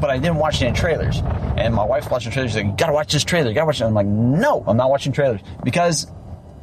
But I didn't watch any trailers. And my wife watching trailers. She's like, "You gotta watch this trailer. You gotta watch it." I'm like, "No, I'm not watching trailers because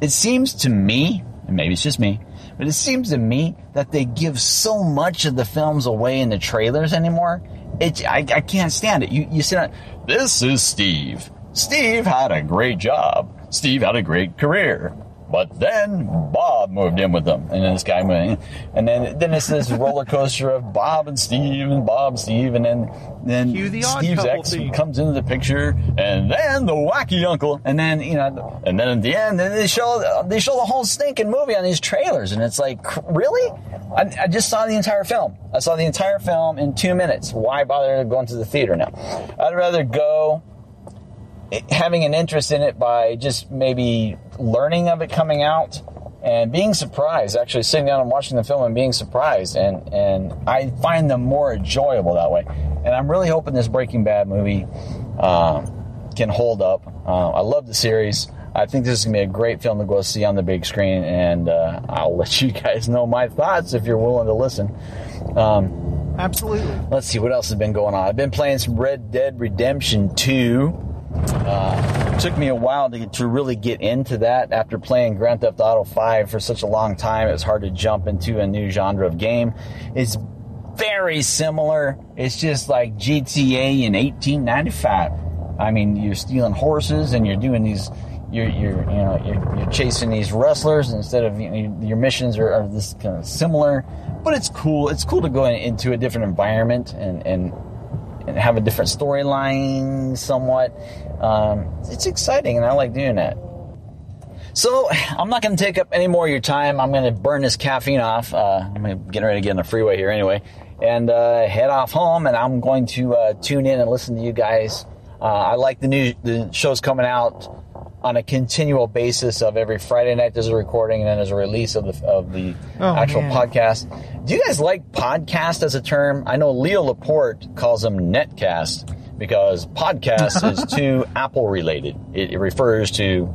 it seems to me, and maybe it's just me, but it seems to me that they give so much of the films away in the trailers anymore. It, I, I can't stand it. You, you on, this is Steve. Steve had a great job. Steve had a great career. But then Bob moved in with them, and then this guy moved in. And then, then it's this roller coaster of Bob and Steve and Bob, Steve, and then, then Cue the Odd Steve's Couple ex theme. comes into the picture, and then the wacky uncle, and then you know, and then at the end, then they show they show the whole stinking movie on these trailers, and it's like, really? I, I just saw the entire film. I saw the entire film in two minutes. Why bother going to the theater now? I'd rather go having an interest in it by just maybe learning of it coming out and being surprised actually sitting down and watching the film and being surprised and and i find them more enjoyable that way and i'm really hoping this breaking bad movie uh, can hold up uh, i love the series i think this is going to be a great film to go see on the big screen and uh, i'll let you guys know my thoughts if you're willing to listen um, Absolutely. Let's see what else has been going on. I've been playing some Red Dead Redemption 2. Uh, took me a while to, to really get into that. After playing Grand Theft Auto 5 for such a long time, it was hard to jump into a new genre of game. It's very similar. It's just like GTA in 1895. I mean, you're stealing horses and you're doing these. You're, you're you know you're, you're chasing these wrestlers instead of you know, your missions are, are this kind of similar, but it's cool. It's cool to go in- into a different environment and and and have a different storyline somewhat. Um, it's exciting, and I like doing that. So I'm not going to take up any more of your time. I'm going to burn this caffeine off. Uh, I'm getting ready to get on the freeway here anyway, and uh, head off home. And I'm going to uh, tune in and listen to you guys. Uh, I like the new the shows coming out on a continual basis of every Friday night there's a recording and then there's a release of the of the Oh, actual man. podcast. Do you guys like podcast as a term? I know Leo Laporte calls them netcast because podcast is too Apple related. It, it refers to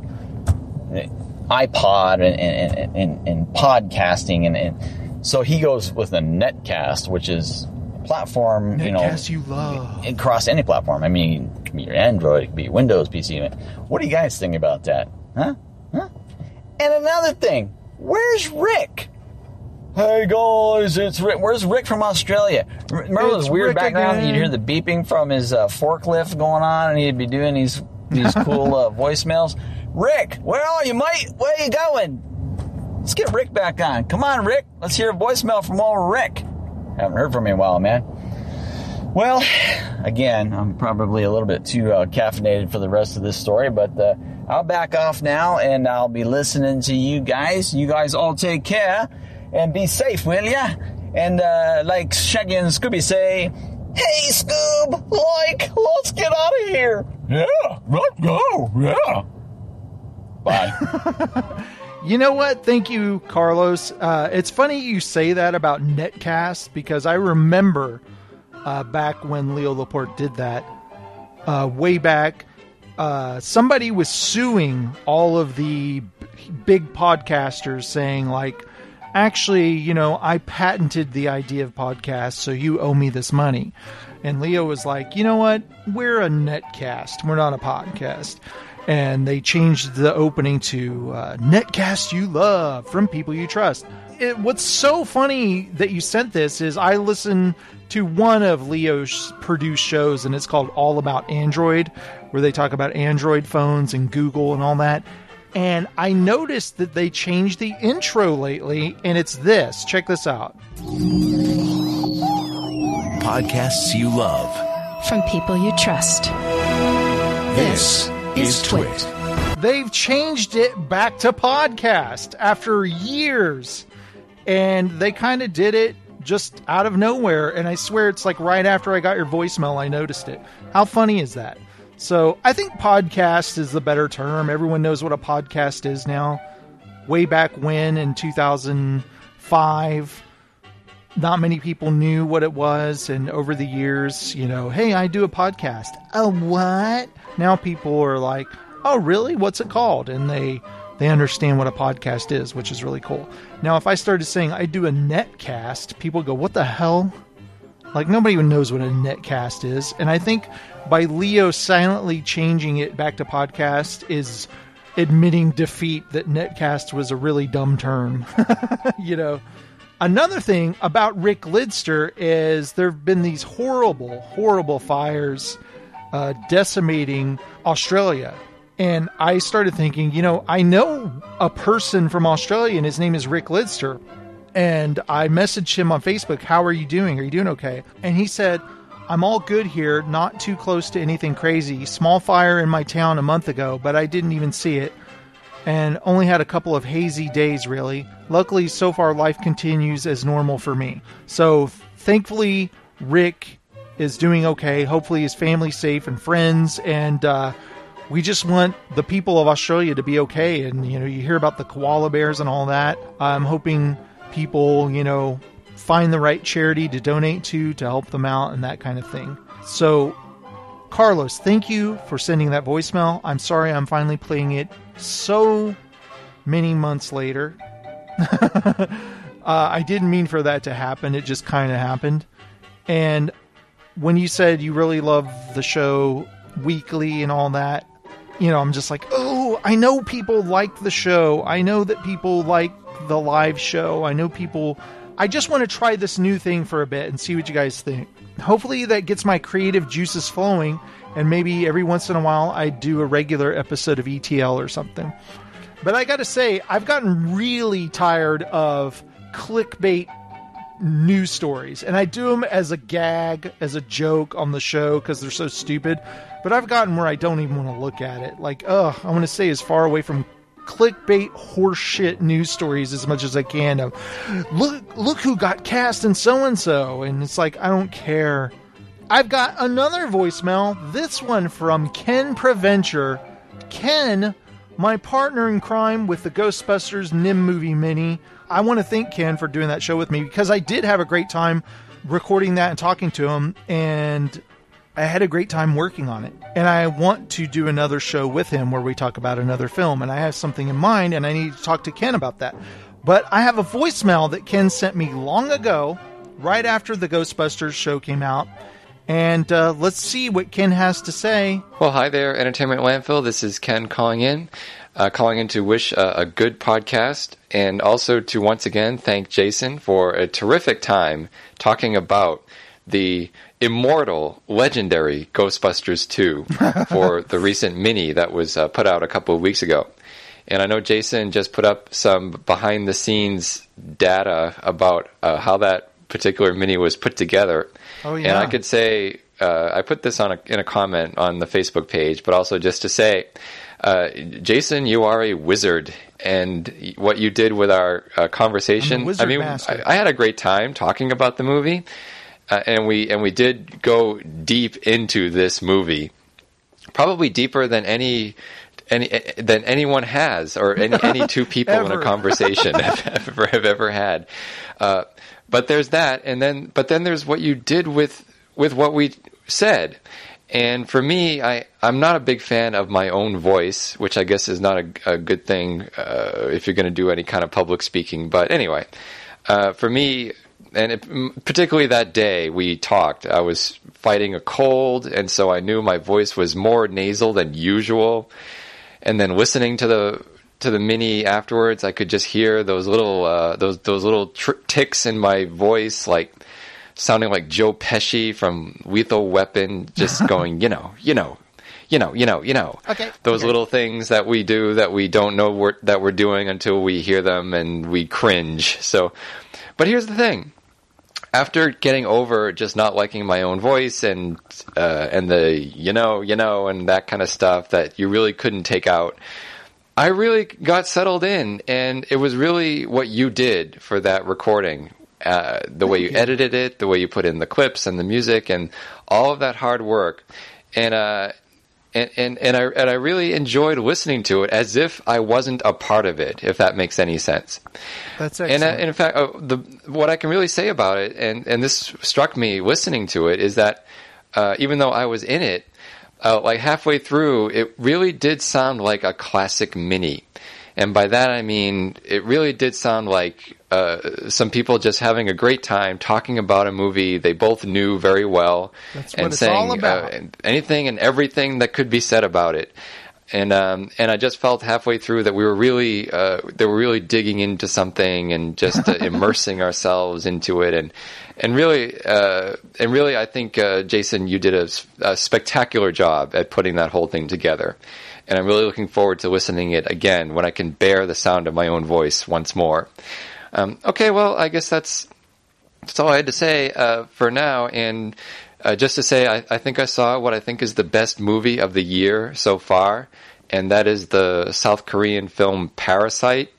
iPod and and, and, and podcasting and, and so he goes with a netcast, which is platform you know you love. across any platform. I mean, it can be your Android, it can be Windows PC. What do you guys think about that? Huh? Huh? And another thing, where's Rick? Hey guys, it's Rick. Where's Rick from Australia? Remember It's those weird Rick background? again. You'd hear the beeping from his uh, forklift going on, and he'd be doing these these cool uh, voicemails. Rick, where are you, mate? Where are you going? Let's get Rick back on. Come on, Rick. Let's hear a voicemail from old Rick. Haven't heard from him in a while, man. Well, again, I'm probably a little bit too uh, caffeinated for the rest of this story, but uh, I'll back off now and I'll be listening to you guys. You guys all take care and be safe, will ya? And uh, like Shaggy and Scooby say, Hey, Scoob, like, let's get out of here. Yeah, let's go. Yeah. Bye. You know what? Thank you, Carlos. Uh, it's funny you say that about Netcast because I remember uh, back when Leo Laporte did that, uh, way back, uh, somebody was suing all of the big podcasters saying, like, actually, you know, I patented the idea of podcasts, so you owe me this money. And Leo was like, you know what? We're a netcast, we're not a podcast. And they changed the opening to uh, Netcast You Love from People You Trust. It, what's so funny that you sent this is I listened to one of Leo's produced shows, and it's called All About Android, where they talk about Android phones and Google and all that. And I noticed that they changed the intro lately, and it's this. Check this out. Podcasts you love. From people you trust. This is TWiT. They've changed it back to podcast after years. And they kind of did it just out of nowhere. And I swear it's like right after I got your voicemail, I noticed it. How funny is that? So I think podcast is the better term. Everyone knows what a podcast is now. Way back when in 2005, not many people knew what it was. And over the years, you know, hey, I do a podcast. A what? Now people are like, oh, really? What's it called? And they they understand what a podcast is, which is really cool. Now, if I started saying I do a netcast, people go, what the hell? Like nobody even knows what a netcast is. And I think by Leo silently changing it back to podcast is admitting defeat that netcast was a really dumb term. you know. Another thing about Rick Lidster is there have been these horrible, horrible fires uh, decimating Australia. And I started thinking, you know, I know a person from Australia, and his name is Rick Lidster. And I messaged him on Facebook, How are you doing? Are you doing okay? And he said, I'm all good here, not too close to anything crazy. Small fire in my town a month ago, but I didn't even see it and only had a couple of hazy days really. Luckily, so far life continues as normal for me. So, thankfully, Rick is doing okay. Hopefully, his family's safe and friends, and uh, we just want the people of Australia to be okay. And you know, you hear about the koala bears and all that. I'm hoping people, you know, find the right charity to donate to to help them out and that kind of thing. So, Carlos, thank you for sending that voicemail. I'm sorry I'm finally playing it so many months later. uh, I didn't mean for that to happen. It just kind of happened. And when you said you really love the show weekly and all that, you know, I'm just like, oh, I know people like the show. I know that people like the live show. I know people. I just want to try this new thing for a bit and see what you guys think. Hopefully, that gets my creative juices flowing, and maybe every once in a while I do a regular episode of ETL or something. But I got to say, I've gotten really tired of clickbait news stories, and I do them as a gag, as a joke on the show because they're so stupid. But I've gotten where I don't even want to look at it. Like, ugh, I want to stay as far away from clickbait horseshit news stories as much as I can. Of look, look who got cast in so and so, and it's like I don't care. I've got another voicemail. This one from Ken Preventure. Ken, my partner in crime with the Ghostbusters Nim movie mini. I want to thank Ken for doing that show with me because I did have a great time recording that and talking to him, and I had a great time working on it. And I want to do another show with him where we talk about another film, and I have something in mind, and I need to talk to Ken about that. But I have a voicemail that Ken sent me long ago, right after the Ghostbusters show came out. And uh, let's see what Ken has to say. Well, hi there, Entertainment Landfill. This is Ken calling in, uh, calling in to wish a good podcast and also to once again thank Jason for a terrific time talking about the immortal, legendary Ghostbusters 2 for the recent mini that was uh, put out a couple of weeks ago. And I know Jason just put up some behind the scenes data about uh, how that particular mini was put together. Oh, yeah. And. I could say, uh, I put this on a, in a comment on the Facebook page, but also just to say, uh, Jason, you are a wizard, and what you did with our uh, conversation. I'm a wizard I mean. I, I had a great time talking about the movie, uh, and we and we did go deep into this movie, probably deeper than any. Any than anyone has, or any, any two people in a conversation have ever have ever had. Uh, but there's that, and then but then there's what you did with with what we said. And for me, I, I'm not a big fan of my own voice, which I guess is not a, a good thing uh, if you're going to do any kind of public speaking. But anyway, uh, for me, and it, particularly that day we talked, I was fighting a cold, and so I knew my voice was more nasal than usual. And then listening to the to the mini afterwards, I could just hear those little uh, those those little tr- ticks in my voice, like sounding like Joe Pesci from Lethal Weapon, just going, you know, you know, you know, you know, you know. Okay. Those little things that we do that we don't know we're, that we're doing until we hear them and we cringe. So, but here's the thing. After getting over just not liking my own voice and uh, and the you know you know and that kind of stuff that you really couldn't take out, I really got settled in, and it was really what you did for that recording. Uh, the way you edited it, the way you put in the clips and the music, and all of that hard work, and uh, and and and I and I really enjoyed listening to it as if I wasn't a part of it. If that makes any sense. That's And, excellent. uh, in fact, uh, the what I can really say about it, and and this struck me listening to it, is that uh, even though I was in it, uh, like halfway through, it really did sound like a classic mini. And by that I mean it really did sound like uh, some people just having a great time talking about a movie they both knew very well, and saying all about. Uh, anything and everything that could be said about it. And um, and I just felt halfway through that we were really uh, they were really digging into something and just uh, immersing ourselves into it and and really uh, and really I think uh, Jason you did a spectacular job at putting that whole thing together. And I'm really looking forward to listening it again when I can bear the sound of my own voice once more. Um, okay, well I guess that's that's all I had to say uh, for now. And uh, just to say, I, I think I saw what I think is the best movie of the year so far, and that is the South Korean film Parasite,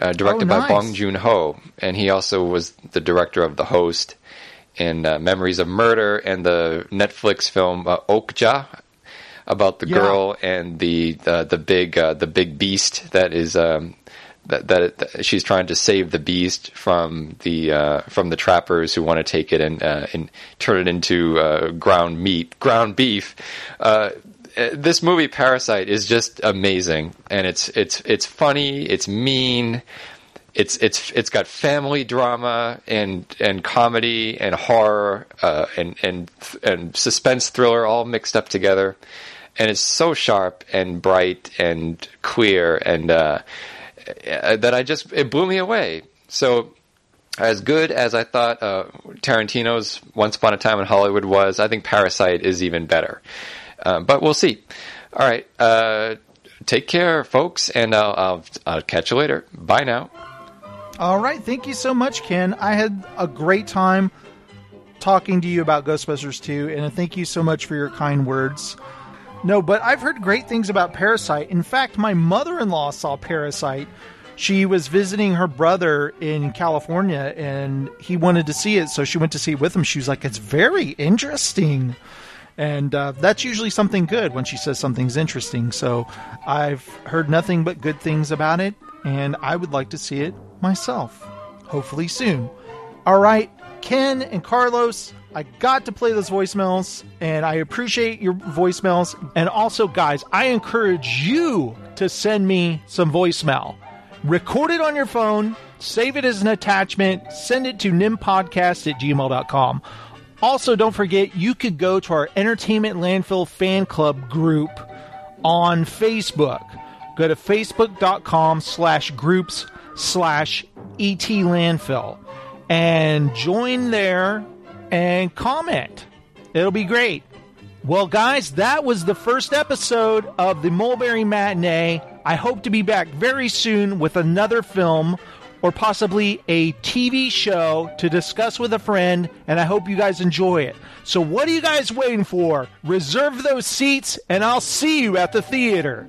uh, directed Oh, by. Bong Joon Ho, and he also was the director of The Host and uh, Memories of Murder, and the Netflix film uh, Okja about the Yeah. girl and the uh, the big uh, the big beast that is um, that, that that she's trying to save the beast from the uh, from the trappers who want to take it and uh, and turn it into uh, ground meat, ground beef. Uh, uh, this movie Parasite is just amazing, and it's it's it's funny, it's mean, it's it's it's got family drama and and comedy and horror uh, and and and suspense thriller all mixed up together, and it's so sharp and bright and queer and uh, uh, that I just it blew me away. So as good as I thought uh, Tarantino's Once Upon a Time in Hollywood was, I think Parasite is even better. Um, but we'll see. All right, uh, take care, folks, and I'll, I'll I'll catch you later. Bye now. All right, thank you so much, Ken. I had a great time talking to you about Ghostbusters 2, and thank you so much for your kind words. No, but I've heard great things about Parasite. In fact, my mother in law saw Parasite. She was visiting her brother in California and he wanted to see it, so she went to see it with him. She was like, It's very interesting. And uh, that's usually something good when she says something's interesting. So I've heard nothing but good things about it, and I would like to see it myself. Hopefully soon. All right, Ken and Carlos, I got to play those voicemails, and I appreciate your voicemails. And also, guys, I encourage you to send me some voicemail. Record it on your phone, save it as an attachment, send it to nimpodcast at gmail.com. Also, don't forget, you could go to our Entertainment Landfill fan club group on Facebook. Go to facebook.com slash groups slash ET Landfill and join there and comment. It'll be great. Well, guys, that was the first episode of the Mulberry Matinee. I hope to be back very soon with another film or possibly a TV show to discuss with a friend, and I hope you guys enjoy it. So, what are you guys waiting for? Reserve those seats, and I'll see you at the theater.